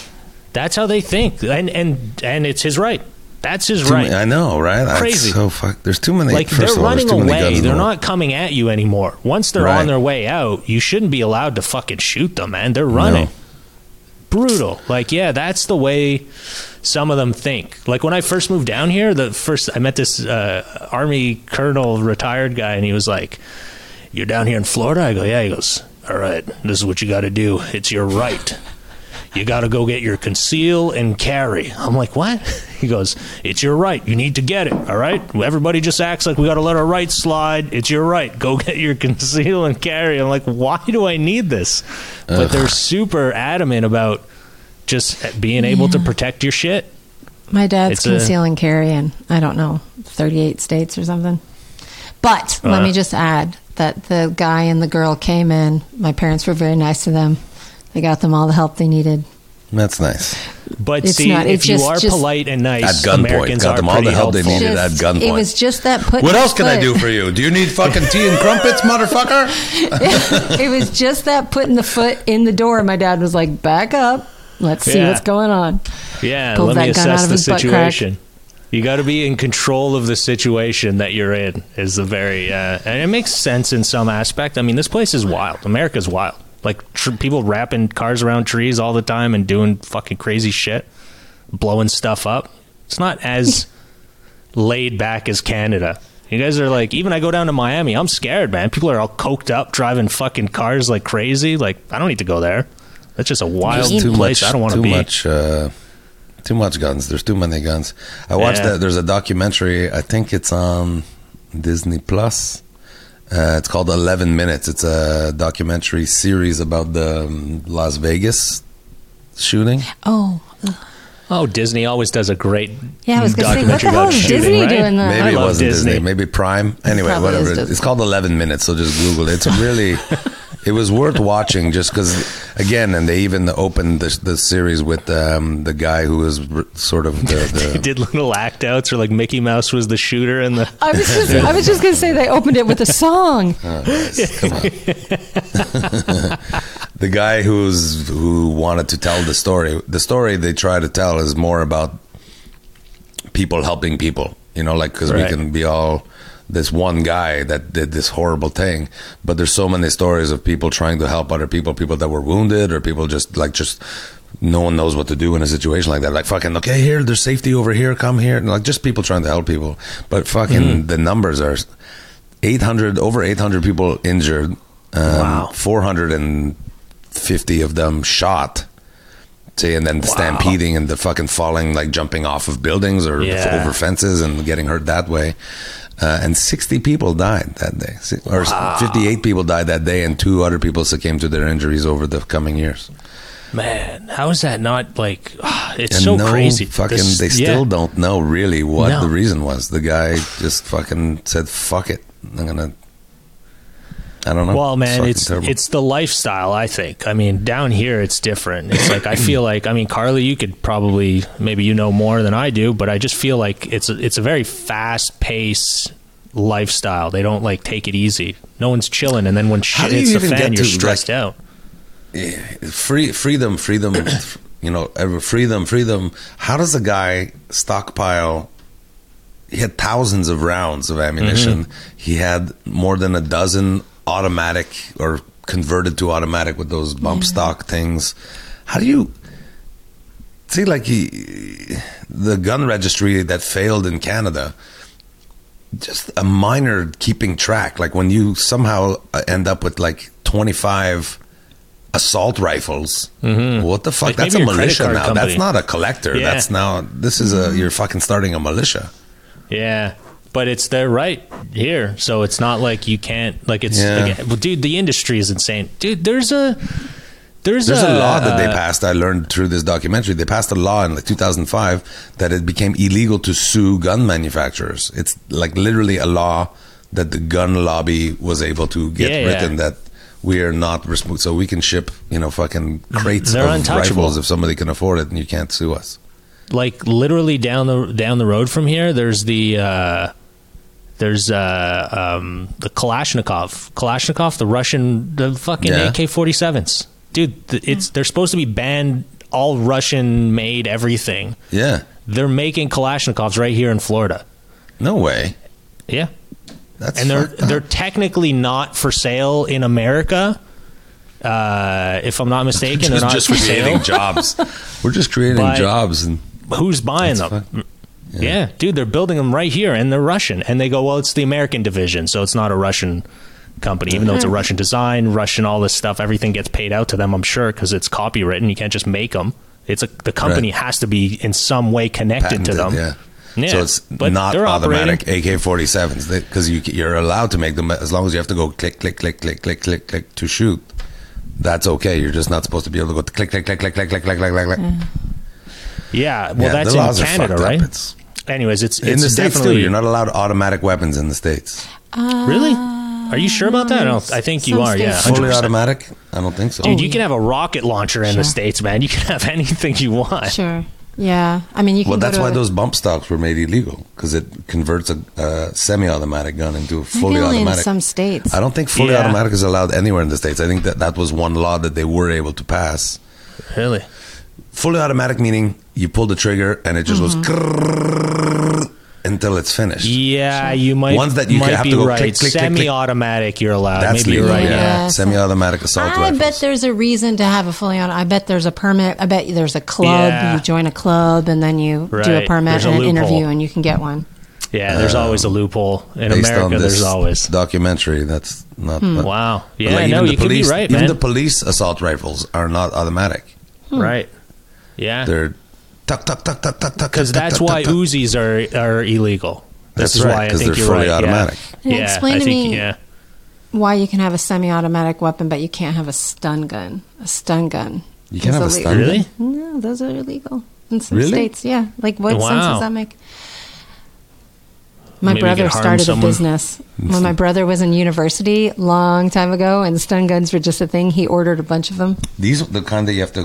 that's how they think and and and it's his right that's his Too right many- I know, right? That's Crazy. so fuck. There's too many. like they're all, running too many guns away they're not coming at you anymore once they're Right. on their way out you shouldn't be allowed to fucking shoot them man they're running No. brutal like yeah that's the way some of them think like when i first moved down here the first i met this uh, army colonel retired guy and he was like you're down here in florida i go yeah he goes all right this is what you got to do it's your right you got to go get your conceal and carry. I'm like, what? He goes, it's your right. You need to get it. All right. Everybody just acts like we got to let our rights slide. It's your right. Go get your conceal and carry. I'm like, why do I need this? But they're super adamant about just being able to protect your shit. my dad's It's a- and carry in I don't know 38 states or something. But let Uh. me just add that the guy and the girl came in. My parents were very nice to them. They got them all the help they needed. That's nice. But It's see, not- if it's you are just- polite and nice, At gunpoint, got them all the pretty help they helpful. needed. at gunpoint. It was just that put. What else can I do for you? Do you need fucking tea and crumpets, motherfucker? it was just that putting the foot in the door. My dad was like, "Back up, let's see Yeah. what's going on." Yeah, Pulled let me that gun out assess of the his butt crack. situation. You got to be in control of the situation that you're in. Is the very uh, and it makes sense in some aspect. I mean, this place is wild. America's wild. Like tr- people wrapping cars around trees all the time and doing fucking crazy shit, blowing stuff up. It's not as laid back as Canada. You guys are like, even I go down to Miami, I'm scared, man. People are all coked up, driving fucking cars like crazy. Like, I don't need to go there. That's just a wild Just too place. much. I don't want to too be. much. Uh, too much guns. There's too many guns. I watched Yeah. that. There's a documentary. I think it's on Disney Plus. Uh, it's called Eleven Minutes. It's a documentary series about the um, Las Vegas shooting. Oh, Oh, Disney always does a great yeah. I was going to say, what documentary the hell about is shooting, Disney right? doing that? Maybe I it love wasn't Disney. Disney. Maybe Prime. Anyway, Probably whatever. is It's called Eleven Minutes. So just Google it. It's really. It was worth watching just because, again, and they even opened the, the series with um, the guy who was r- sort of the, They the did little act outs, or like Mickey Mouse was the shooter, and the I was just, I was just going to say they opened it with a song. Oh, guys, come on. The guy who's who wanted to tell the story. The story they try to tell is more about people helping people. You know, like because Right. we can be all this one guy that did this horrible thing, but there's so many stories of people trying to help other people, people that were wounded, or people just like just. No one knows what to do in a situation like that. Like fucking, okay, here, there's safety over here. Come here, and like just people trying to help people. But fucking, the numbers are 800 over 800 people injured um, Wow. 450 of them shot see and then stampeding and the fucking falling like jumping off of buildings or Yeah. over fences and getting hurt that way uh, and 60 people died that day or 58 people died that day and two other people succumbed to their injuries over the coming years man, how is that not like? It's and so no crazy. fucking This- they yeah. still don't know really what No. the reason was the guy just fucking said fuck it i'm gonna I don't know. Well, man, fucking it's it's the lifestyle. I think. I mean, down here it's different. It's like I feel like. I mean, Carly, you could probably maybe you know more than I do, but I just feel like it's a, it's a very fast paced lifestyle. They don't like take it easy. No one's chilling, and then when shit hits the fan, you're stressed like- out. Yeah, free freedom freedom you know freedom freedom how does a guy stockpile he had thousands of rounds of ammunition mm-hmm. he had more than a dozen automatic or converted to automatic with those bump stock things. How do you see like he the gun registry that failed in canada just a minor keeping track. Like when you somehow uh, end up with like 25 assault rifles what the fuck? Like that's a maybe your credit militia now. Company. that's not a collector. Yeah. that's now this is a you're fucking starting a militia. Yeah. But it's they're right here, so it's not like you can't like it's Yeah. like, well, dude. The industry is insane, dude. There's a there's, There's a law that they uh, passed. I learned through this documentary. They passed a law in like 2005 that it became illegal to sue gun manufacturers. It's like literally a law that the gun lobby was able to get Yeah, yeah. written that we are not responsible. So we can ship, you know, fucking crates They're of rifles if somebody can afford it, and you can't sue us. like literally down the down the road from here. There's the uh, there's uh, um, the Kalashnikov, Kalashnikov, the Russian, the fucking Yeah. AK-47s, dude. th- It's they're supposed to be banned. All Russian made everything. Yeah, They're making Kalashnikovs right here in Florida. no way. Yeah, That's and they're they're technically not for sale in America. Uh, if I'm not mistaken, they're just, not just for creating sale. jobs. We're just creating But- jobs, and Who's buying them? fuck- Yeah. dude, they're building them right here, and they're Russian. And they go, well, it's the American division, so it's not a Russian company, even though it's a Russian design, Russian all this stuff. Everything gets paid out to them, I'm sure, because it's copywritten. You can't just make them. It's a the company Right. has to be in some way connected to them. Yeah. Yeah, So it's but not automatic AK-47s because you, you're allowed to make them as long as you have to go click, click, click, click, click, click, click to shoot. That's okay. You're just not supposed to be able to go to click, click, click, click, click, click, click, click, click. click. Yeah, well, Yeah, that's in Canada, right? It's- Anyways, it's, in the states too. definitely You're not allowed automatic weapons in the states. Uh, really? Are you sure about that? I, don't, I think you are. Yeah, states- Fully 100%. automatic? I don't think so. Dude, Oh, you can have a rocket launcher in the states, man. You can have anything you want. Sure. Yeah. I mean, you can. well, that's why a- those bump stocks were made illegal because it converts a, a semi-automatic gun into a fully Maybe only automatic. in some states. I don't think fully Yeah. automatic is allowed anywhere in the states. I think that that was one law that they were able to pass. Really? Fully automatic meaning you pull the trigger and it just Mm-hmm. goes until it's finished. Yeah, you might. Ones that you might have to go right. click, click. Semi-automatic, you're allowed. That's Maybe legal. right. Yeah, Yeah. Semi-automatic assault I rifles. bet there's a reason to have a fully on. I bet there's a permit. I bet there's a club. Yeah. You join a club and then you do a permit There's a and an interview and you can get one. Yeah, there's always a loophole in America. There's always. documentary. That's not. Hmm. Wow. Yeah, like no, even the you could be police, right, Even man. the police assault rifles are not automatic. Right. Yeah. They're tuck tuck tuck tuck tuck tuck. Because that's tuck, why tuck, tuck. Uzis are are illegal. This That's is right, why I 'cause think they're you're fully right. automatic. Yeah. Yeah, explain I to think, me- Yeah. Why you can have a semi-automatic weapon, but you can't have a stun gun. A stun gun. You can is have a stun gun? Really? No, those are illegal in some Really? states. Yeah. Like, what sense Wow. does that make? My Maybe brother started someone. a business when my brother was in university long time ago, and stun guns were just a thing. He ordered a bunch of them. These are the kind that you have to.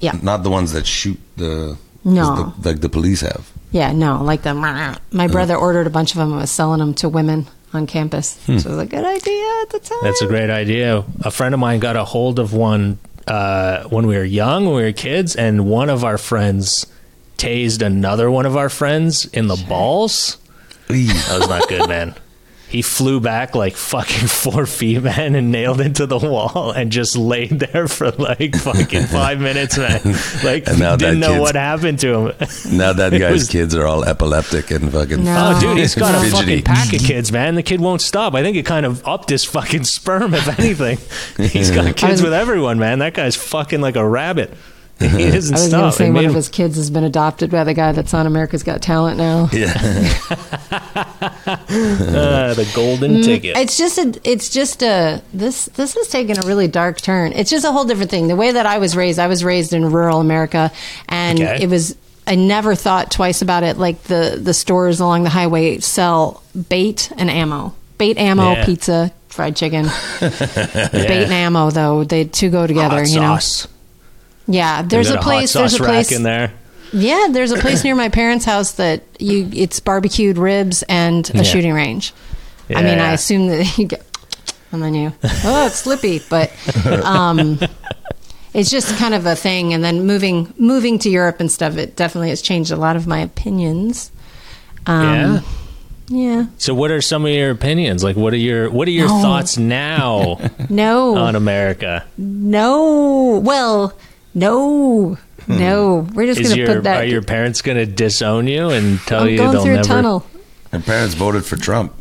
Yeah. Not the ones that shoot the. No. the- like the police have. Yeah, no, like the. My brother ordered a bunch of them and was selling them to women on campus. So it was a good idea at the time. That's a great idea. A friend of mine got a hold of one uh, when we were young, when we were kids, and one of our friends tased another one of our friends in the balls. That was not good, man. He flew back like fucking four feet, man, and nailed into the wall and just laid there for like fucking five minutes, man. Like And now that didn't know kid's- what happened to him. Now that It guy's was- kids are all epileptic and fucking. No. Oh, dude, he's got a Fidgety. fucking pack of kids, man. The kid won't stop. I think it kind of upped his fucking sperm, if anything. He's got kids was- with everyone, man. That guy's fucking like a rabbit. He doesn't I was stop. going to say one made of his kids has been adopted by the guy that's on America's Got Talent now. Yeah. uh, the golden ticket. It's just a. It's just a. This this has taken a really dark turn. It's just a whole different thing. The way that I was raised, I was raised in rural America, and Okay. it was. I never thought twice about it. Like the the stores along the highway sell bait and ammo, bait ammo, Yeah. pizza, fried chicken. Bait and ammo, though they two go together. Hot you know. Yeah, there's a place. There's a place in there. Yeah, there's a place near my parents' house that you it's barbecued ribs and a Yeah. shooting range. I mean, I assume that you get and then you oh, it's slippy, but um it's just kind of a thing and then moving moving to Europe and stuff it definitely has changed a lot of my opinions. Um yeah. yeah. So, what are some of your opinions? Like, what are your what are your No. thoughts now No. on America? no. Well, no. Hmm. No. We're just going to put that are your parents going to disown you and tell I'm you going they'll through never? a tunnel. My parents voted for Trump.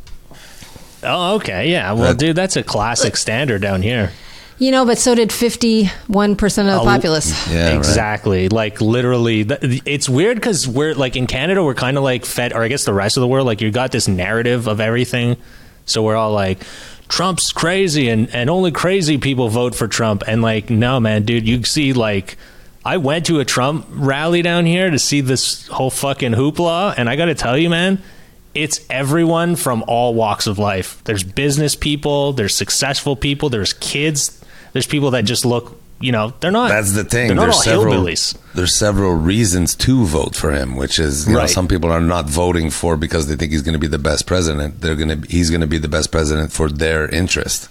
Oh, okay, yeah. Well, That- dude, that's a classic standard down here. You know, but so did 51% of the populace. Yeah, right. exactly. Like literally, th- it's weird because we're like in Canada, we're kind of like fed, or I guess the rest of the world, like you got this narrative of everything. So we're all like, Trump's crazy, and and only crazy people vote for Trump. And like, no, man, dude, you see like. I went to a Trump rally down here to see this whole fucking hoopla, and I got to tell you, man, it's everyone from all walks of life. There's business people, there's successful people, there's kids, there's people that just look, you know, they're not. That's the thing. They're not There's all several. hillbillies. There's several reasons to vote for him, which is you know some people are not voting for because they think he's going to be the best president. They're going to he's going to be the best president for their interest.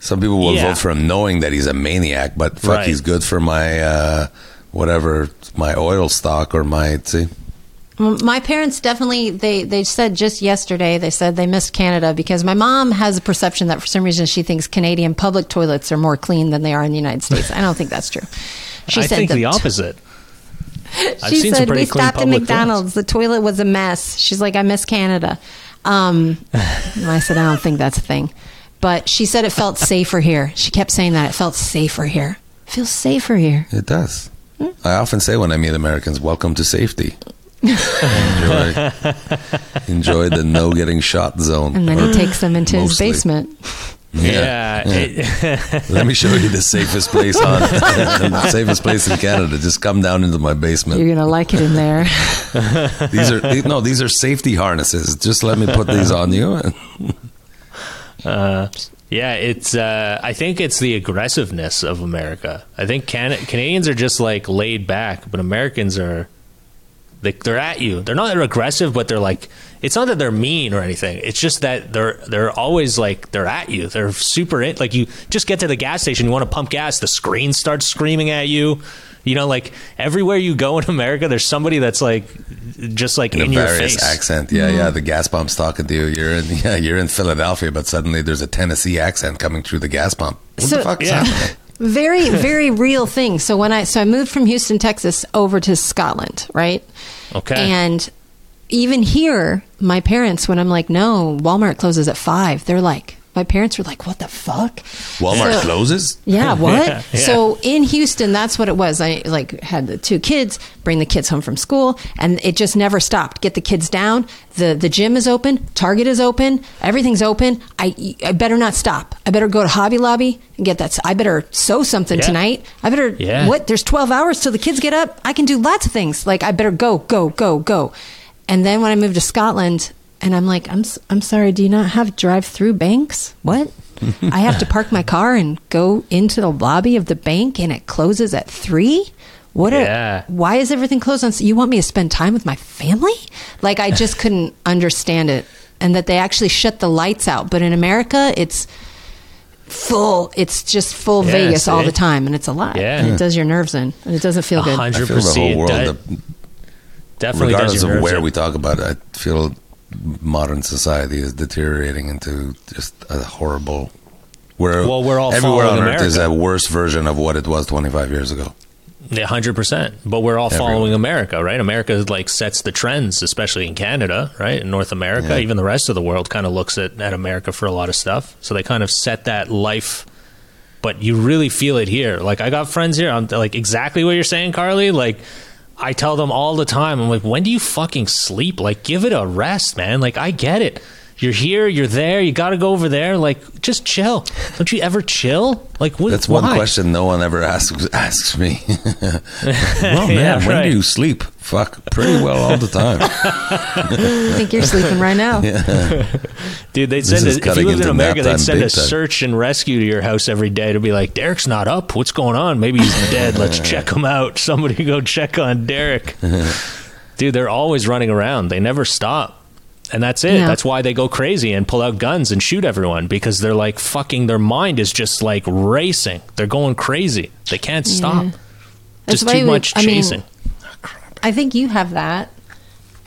Some people will Yeah. vote for him knowing that he's a maniac, but fuck, Right. he's good for my uh, whatever my oil stock or my see. Well, My parents definitely they they said just yesterday they said they missed Canada because my mom has a perception that for some reason she thinks Canadian public toilets are more clean than they are in the United States. I don't think that's true. She I said think the the opposite. I've she seen some said pretty we clean stopped at public McDonald's. The toilet was a mess. She's like, I miss Canada. Um, and I said, I don't think that's a thing. But she said it felt safer here. She kept saying that it felt safer here. It feels safer here. It does. Hmm? I often say when I meet Americans, "Welcome to safety." Enjoy, enjoy the no getting shot zone. And then he takes them into his basement. Yeah. it- Let me show you the safest place on the safest place in Canada. Just come down into my basement. You're gonna like it in there. These are no, these are safety harnesses. Just let me put these on you. Yeah, it's. Uh, I think it's the aggressiveness of America. I think Can- Canadians are just like laid back, but Americans are. They, they're at you. They're not aggressive, but they're like. It's not that they're mean or anything. It's just that they're they're always like they're at you. They're super in, like you just get to the gas station, you want to pump gas, the screen starts screaming at you. You know, like everywhere you go in America, there's somebody that's like just like in, in a your various face. accent. Yeah, yeah. The gas pump's talking to you. You're in yeah, you're in Philadelphia, but suddenly there's a Tennessee accent coming through the gas pump. What So- the fuck is Yeah. happening? Very very real thing so when i so i moved from houston texas over to scotland right Okay. and even here my parents when i'm like no walmart closes at five they're like my parents were like what the fuck Walmart So- closes. yeah, what? Yeah, yeah. So in Houston, that's what it was. I like had the two kids, bring the kids home from school, and it just never stopped. Get the kids down. the The gym is open. Target is open. Everything's open. I I better not stop. I better go to Hobby Lobby and get that. I better sew something Yeah. tonight. I better Yeah. what? There's twelve hours till the kids get up. I can do lots of things. Like I better go, go, go, go. And then when I moved to Scotland, and I'm like, I'm s- I'm sorry. Do you not have drive through banks? What? I have to park my car and go into the lobby of the bank, and it closes at three. What? Yeah. A, why is everything closed on? You want me to spend time with my family? Like I just couldn't understand it, and that they actually shut the lights out. But in America, it's full. It's just full Yeah, Vegas all the time, and it's a lot. Yeah. and it does your nerves in, and it doesn't feel A good. I hundred feel the percent. whole world. Does- definitely regardless your of where in. we talk about it, I feel modern society is deteriorating into just a horrible. Where Well, we're all everywhere on following earth is a worse version of what it was 25 years ago. Yeah, hundred percent. But we're all Everyone. following America, right? America like sets the trends, especially in Canada, right? In North America, Yeah. even the rest of the world kind of looks at, at America for a lot of stuff. So they kind of set that life. But you really feel it here. Like I got friends here. I'm like exactly what you're saying, Carly. Like I tell them all the time. I'm like, when do you fucking sleep? Like, give it a rest, man. Like I get it. You're here. You're there. You got to go over there. Like, just chill. Don't you ever chill? Like, what, That's one why? question no one ever asks asks me. well, man, Yeah, when right. do you sleep? Fuck, pretty well all the time. I think you're sleeping right now. Dude, they'd send a, if you lived in America, they'd send a big time. search and rescue to your house every day to be like, Derek's not up. What's going on? Maybe he's dead. Let's check him out. Somebody go check on Derek. Dude, they're always running around. They never stop. And that's it. Yeah. That's why they go crazy and pull out guns and shoot everyone because they're like fucking their mind is just like racing. They're going crazy. They can't stop. That's Just why too we- much I mean, chasing. I think you have that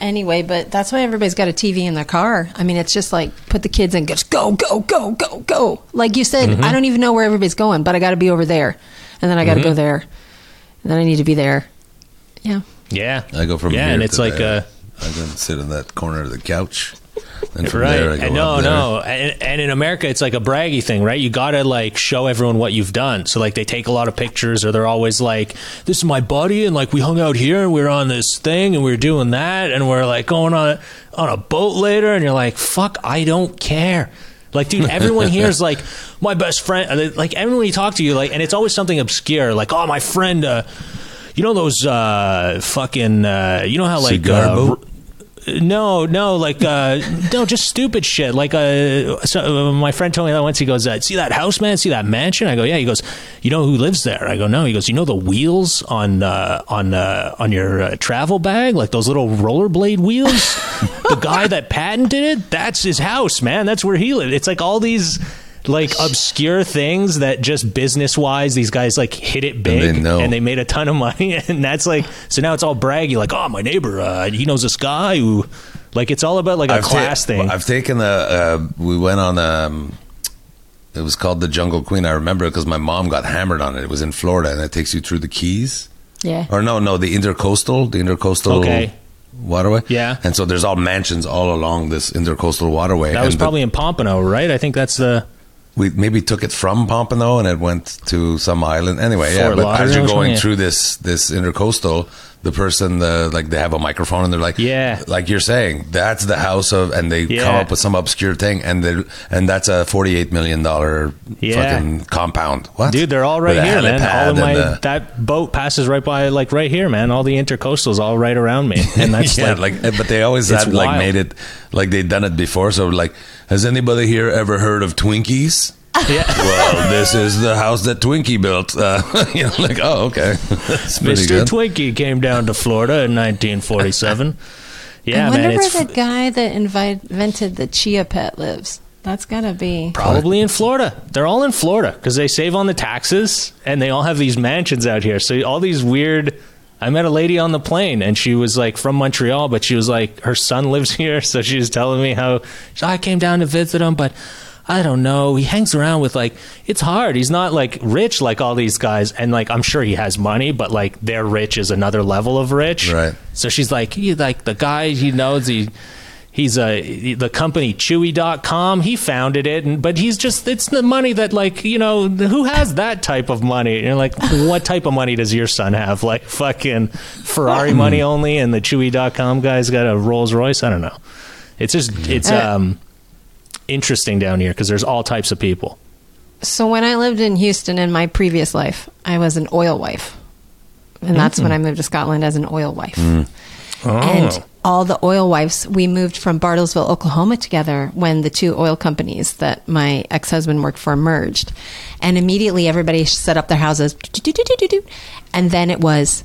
anyway, but that's why everybody's got a TV in their car. I mean, it's just like put the kids in, just go, go, go, go, go. Like you said, Mm-hmm. I don't even know where everybody's going, but I got to be over there, and then I got to Mm-hmm. go there, and then I need to be there. Yeah, yeah. I go from yeah, here and it's to like there. uh I and sit in that corner of the couch. And from right. there, I go And no, no. And, and in America, it's like a braggy thing, right? You got to like show everyone what you've done. So like they take a lot of pictures or they're always like, this is my buddy. And like we hung out here and we were on this thing and we were doing that. And we're like going on a, on a boat later. And you're like, fuck, I don't care. Like, dude, everyone here is like my best friend. Like everyone you talk to you, like, and it's always something obscure. Like, oh, my friend, uh, you know those uh, fucking, uh, you know how like uh, no, no, like uh, no, just stupid shit. Like uh, so, uh, my friend told me that once. He goes, "See that house, man? See that mansion?" I go, "Yeah." He goes, "You know who lives there?" I go, "No." He goes, "You know the wheels on uh, on uh, on your uh, travel bag, like those little rollerblade wheels? the guy that patented it, that's his house, man. That's where he lived. It's like all these." Like obscure things that just business wise, these guys like hit it big they and they made a ton of money, and that's like so now it's all braggy, like oh my neighbor, uh, he knows this guy who, like it's all about like a I've ta- class thing. I've taken the Uh, we went on um It was called the Jungle Queen. I remember it because my mom got hammered on it. It was in Florida, and it takes you through the Keys. yeah. Or no, no, the intercoastal, the intercoastal Okay. waterway. Yeah. and so there's all mansions all along this intercoastal waterway. that was and the- probably in Pompano, right? I think that's the we maybe took it from Pompano and it went to some island. Anyway, yeah. Fort But as you're going yeah. through this this intercoastal, the person the like they have a microphone and they're like Yeah. like you're saying that's the house of and they come up with some obscure thing and they and that's a 48 million dollar Yeah. fucking compound what Dude, they're all With here, man. All of my the- that boat passes right by, like right here, man. All the intercoastals all right around me, and that's yeah, like, like, but they always had like made it like they'd done it before. So like, has anybody here ever heard of Twinkies? Yeah. well, this is the house that Twinkie built. Uh, you know, like, oh, okay, Mr. good. Twinkie came down to Florida in 1947. Yeah, I wonder man, where it's the guy that invi- invented the chia pet lives. That's gotta be. probably in Florida. They're all in Florida because they save on the taxes and they all have these mansions out here. So all these weird. I met a lady on the plane and she was like from Montreal, but she was like her son lives here, so she was telling me how so I came down to visit him, but I don't know. He hangs around with like it's hard. He's not like rich like all these guys, and like I'm sure he has money, but like their rich is another level of rich. Right. So she's like, he like the guy he knows he he's a the company chewy.com he founded it. And but he's just it's the money that like you know who has that type of money? And you're like what type of money does your son have? Like fucking ferrari money only and the chewy.com guy's got a rolls royce? I don't know. It's just it's um interesting down here because there's all types of people So when I lived in Houston in my previous life, I was an oil wife, and that's when hmm. I moved to Scotland as an oil wife. Hmm. And oh. all the oil wives, we moved from Bartlesville, Oklahoma together when the two oil companies that my ex husband worked for merged. And immediately everybody set up their houses. And then it was,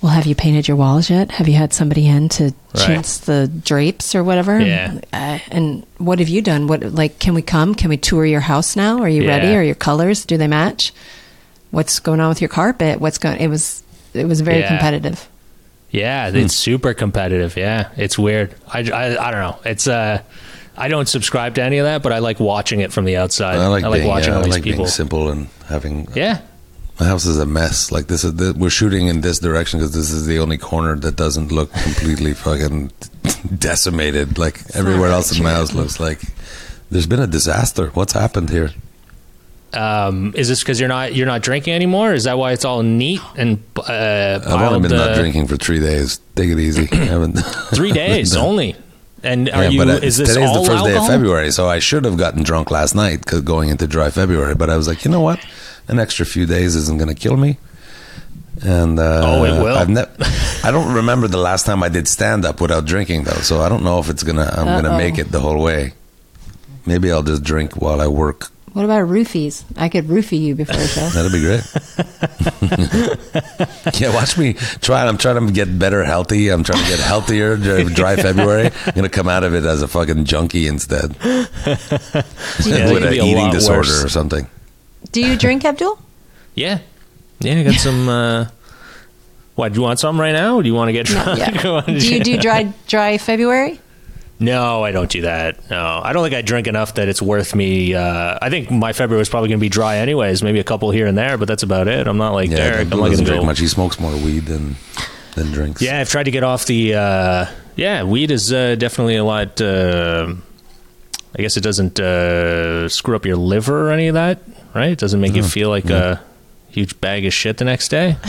well, have you painted your walls yet? Have you had somebody in to Right. chintz the drapes or whatever? Yeah. Uh, and what have you done? What, like, can we come? Can we tour your house now? Are you Yeah. ready? Are your colors, do they match? What's going on with your carpet? What's going, it was, it was very Yeah. competitive. Yeah, it's super competitive. Yeah, it's weird. I, I, I don't know. It's uh, I don't subscribe to any of that, but I like watching it from the outside. I like, being, watching yeah, all I these like people. being simple and having. Yeah, My house is a mess. Like this is the, we're shooting in this direction because this is the only corner that doesn't look completely fucking decimated. Like everywhere else in my house looks like there's been a disaster. What's happened here? um, is this because you're not you're not drinking anymore? Is that why it's all neat and uh, I've only been uh, not drinking for three days. Take it easy. I haven't- three days only? And are Yeah, you? but uh, is this today's all the first day of February, so I should have gotten drunk last night 'cause going into dry February. But I was like, you know what? An extra few days isn't going to kill me. And uh, Oh, it will. I've ne- I don't remember the last time I did stand up without drinking though, so I don't know if it's gonna. I'm gonna make it the whole way. Maybe I'll just drink while I work. What about roofies? I could roofie you before the show. That'd be great. yeah, watch me try. I'm trying to get better, healthy. I'm trying to get healthier. Dry, dry February. I'm gonna come out of it as a fucking junkie instead, Yeah, that with could an be eating disorder worse. or something. Do you drink, Abdul? Yeah, yeah. I got some. Uh, what? Do you want some right now? Or do you want to get Not drunk? yet. Go on, Do you do dry dry February? No, I don't do that. No, I don't think I drink enough that it's worth me. Uh, I think my February is probably going to be dry anyways. Maybe a couple here and there, but that's about it. I'm not like Yeah, Derek. I'm not doesn't going to drink much. He smokes more weed than than drinks. Yeah, I've tried to get off the. Uh, yeah, weed is uh, definitely a lot. Uh, I guess it doesn't uh, screw up your liver or any of that, right? It doesn't make you feel like a huge bag of shit the next day.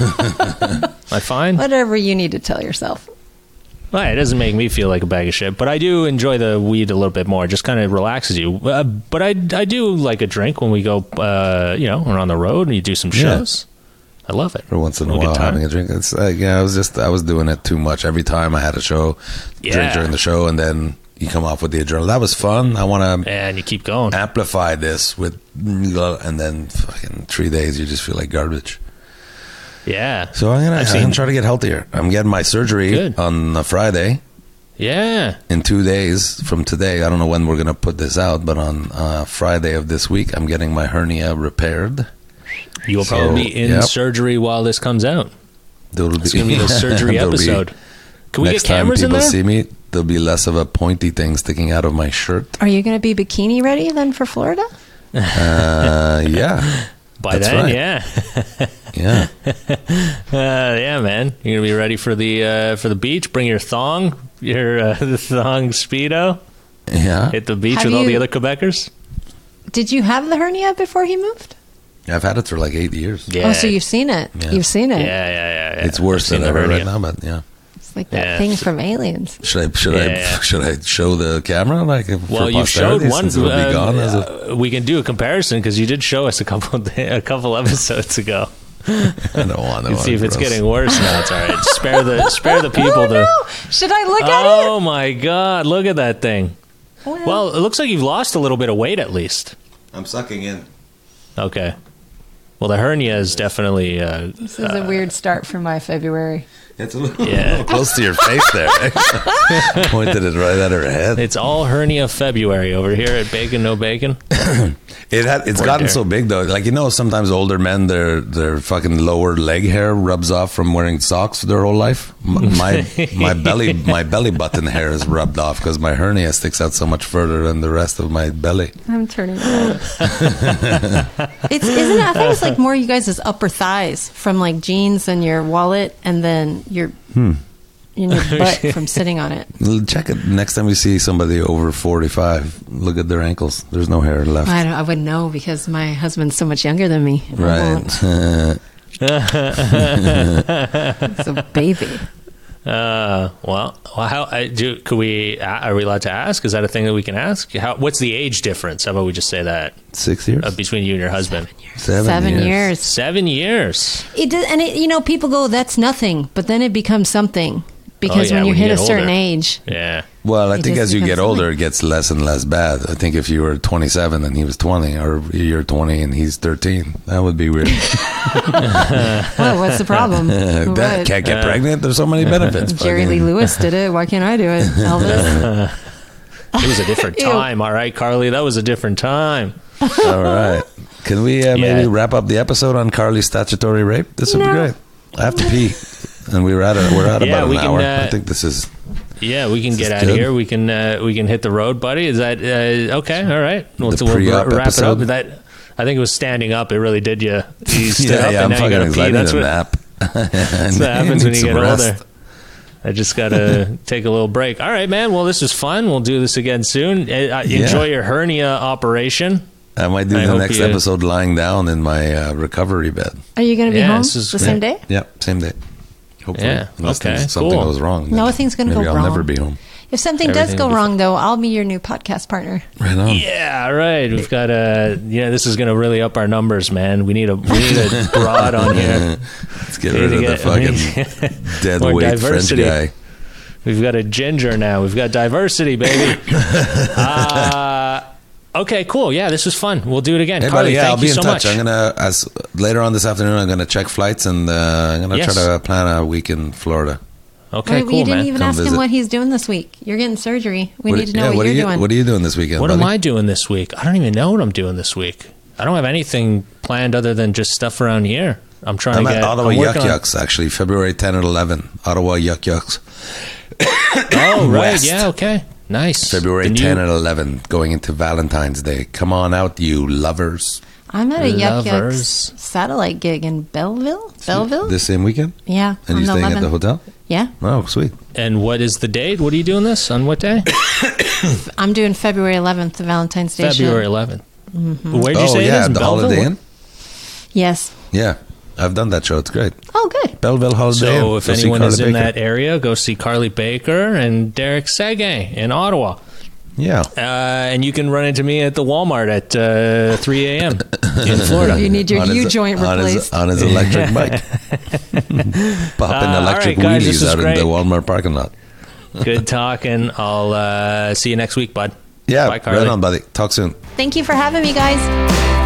I find. Whatever you need to tell yourself. Well, it doesn't make me feel like a bag of shit, but I do enjoy the weed a little bit more. It just kind of relaxes you. Uh, but I, I do like a drink when we go, uh, you know, we're on the road and you do some Yeah. shows. I love it. For once in a Have a good while, time. having a drink. It's like yeah, I was just I was doing it too much. Every time I had a show, drink Yeah. during the show, and then you come off with the adrenaline. That was fun. I want to And you keep going. amplify this with, and then fucking three days you just feel like garbage. Yeah. So I'm gonna, I've I'm seen- gonna try to get healthier. I'm getting my surgery Good. on a Friday Yeah. in two days from today. I don't know when we're gonna put this out, but on uh, Friday of this week, I'm getting my hernia repaired. You will So, probably be in yep. surgery while this comes out. There'll be, It's going to be the surgery there'll be- episode. Can we get cameras in people there? see me, there'll be less of a pointy thing sticking out of my shirt. Are you going to be bikini ready then for Florida? Uh, yeah, By That's then, right. yeah. yeah. Uh, yeah, man. You're going to be ready for the uh, for the beach. Bring your thong, your uh, thong speedo. Yeah. Hit the beach Have with all the other Quebecers. Did you have the hernia before he moved? I've had it for like eight years. Yeah. Oh, so you've seen it? Yeah. You've seen it? Yeah, yeah, yeah. yeah. It's worse I've than seen the ever right now, but yeah. It's like that Yeah. thing from Aliens. Should I should Yeah. I should I show the camera like for Well, you showed posterity one. since it will uh, be gone as a, uh, we can do a comparison because you did show us a couple a couple episodes ago. I don't want to And see if it's getting worse. No, it's all right. Spare the spare the people oh, the. no. Should I look at it? Oh my God! Look at that thing. it? Well, it looks like you've lost a little bit of weight at least. I'm sucking in. Okay. Well, the hernia is definitely. Uh, this is a weird start for my February. It's a little, Yeah. a little close to your face there. Pointed it right at her head. it's all hernia February over here at Bacon No Bacon. It had it's Right gotten there. so big though. Like you know, sometimes older men their their fucking lower leg hair rubs off from wearing socks their whole life. My my belly my belly button hair is rubbed off because my hernia sticks out so much further than the rest of my belly. I'm turning red. it's isn't it? I thought it was like more you guys' upper thighs from like jeans and your wallet and then your hmm. in your butt from sitting on it. Check it next time you see somebody over forty five. Look at their ankles. There's no hair left. I, don't, I wouldn't know because my husband's so much younger than me. Right. It's a baby. Uh, well, well, how I do? Could we? uh, Are we allowed to ask? Is that a thing that we can ask? How? What's the age difference? How about we just say that Six years. uh, between you and your husband? Seven, years. Seven years. years. Seven years. It does, and it, you know, people go, "That's nothing," but then it becomes something because Oh, yeah, when you when you hit a get certain age, Yeah. Well, I It think as you get older, something. it gets less and less bad. I think if you were 27 and he was 20, or you're 20 and he's 13, that would be weird. oh, what's the problem? that What? can't get Uh, pregnant. There's so many benefits. Jerry Lee Lewis did it. Why can't I do it, Elvis? It was a different time. All right, Carly. That was a different time. All right. Can we uh, maybe Yeah. wrap up the episode on Carly's statutory rape? This would be great. I have to pee, and we were at a, we're at Yeah, about we an can, hour. uh, I think this is Yeah, we can This get is out of good. here. We can uh, we can hit the road, buddy. Is that uh, okay? All right. We'll, The we'll pre-op wrap it up. episode. That I think it was standing up. It really did you. You stood yeah, up yeah. I'm and now you fucking got to pee. excited That's to what, nap. that's what happens when you get older. I just got to take a little break. All right, man. Well, this was fun. We'll do this again soon. Uh, uh, Yeah. Enjoy your hernia operation. I might do I the hope next you- episode lying down in my uh, recovery bed. Are you going to be Yeah, home this is the great. same day? Yep, same day. Hopefully, Yeah, unless okay, something cool. goes wrong. then Nothing's gonna maybe go I'll wrong. never be home. If something Everything does go will be wrong, though, I'll be your new podcast partner. Right on. Yeah, right. We've got a yeah. This is going to really up our numbers, man. We need a we need a broad on here. Let's get rid of to the get- fucking dead More weight French diversity. guy. We've got a ginger now. We've got diversity, baby. uh, okay, cool. Yeah, this was fun. We'll do it again. Hey, Carly, buddy, yeah, thank I'll be you in so touch. much. I'm gonna as later on this afternoon. I'm gonna check flights and uh, I'm gonna Yes. try to plan a week in Florida. okay, Wait, cool, you didn't man. even Come ask him what he's doing this week. You're getting surgery. We What- need to know yeah, what, what you're are you, doing. What are you doing this weekend? What buddy? am I doing this week? I don't even know what I'm doing this week. I don't have anything planned other than just stuff around here. I'm trying I'm to at get Ottawa I'm Yuck working on- Yucks actually, February 10 and 11. Ottawa Yuk Yuk's, Oh, right. West. Yeah. Okay. Nice. February The 10 new- and 11, going into Valentine's Day. Come on out, you lovers. I'm at a Yuck Lovers. Yucks satellite gig in Belleville. Belleville? This same weekend, yeah. and you the staying at the hotel? Yeah. Oh, sweet. And what is the date? What are you doing this on? What day? I'm doing February 11th, the Valentine's Day show. February 11th. Mm-hmm. Where'd you oh say it yeah, is? In the Belleville? Holiday Inn. Yes. Yeah, I've done that show. It's great. Oh, good. Belleville Holiday Inn. So if Go see anyone Carly is in Baker. that area, go see Carly Baker and Derek Seguin Ottawa. yeah. Uh, and you can run into me at the Walmart at uh, 3 a.m. in Florida. You need your on U his, joint on his, replaced. on his electric bike. Popping Uh, all electric right, guys, this wheelies was out in great. the Walmart parking lot. Good talking. I'll uh, see you next week, bud. Yeah, Bye, Carly. right on, buddy. Talk soon. Thank you for having me, guys.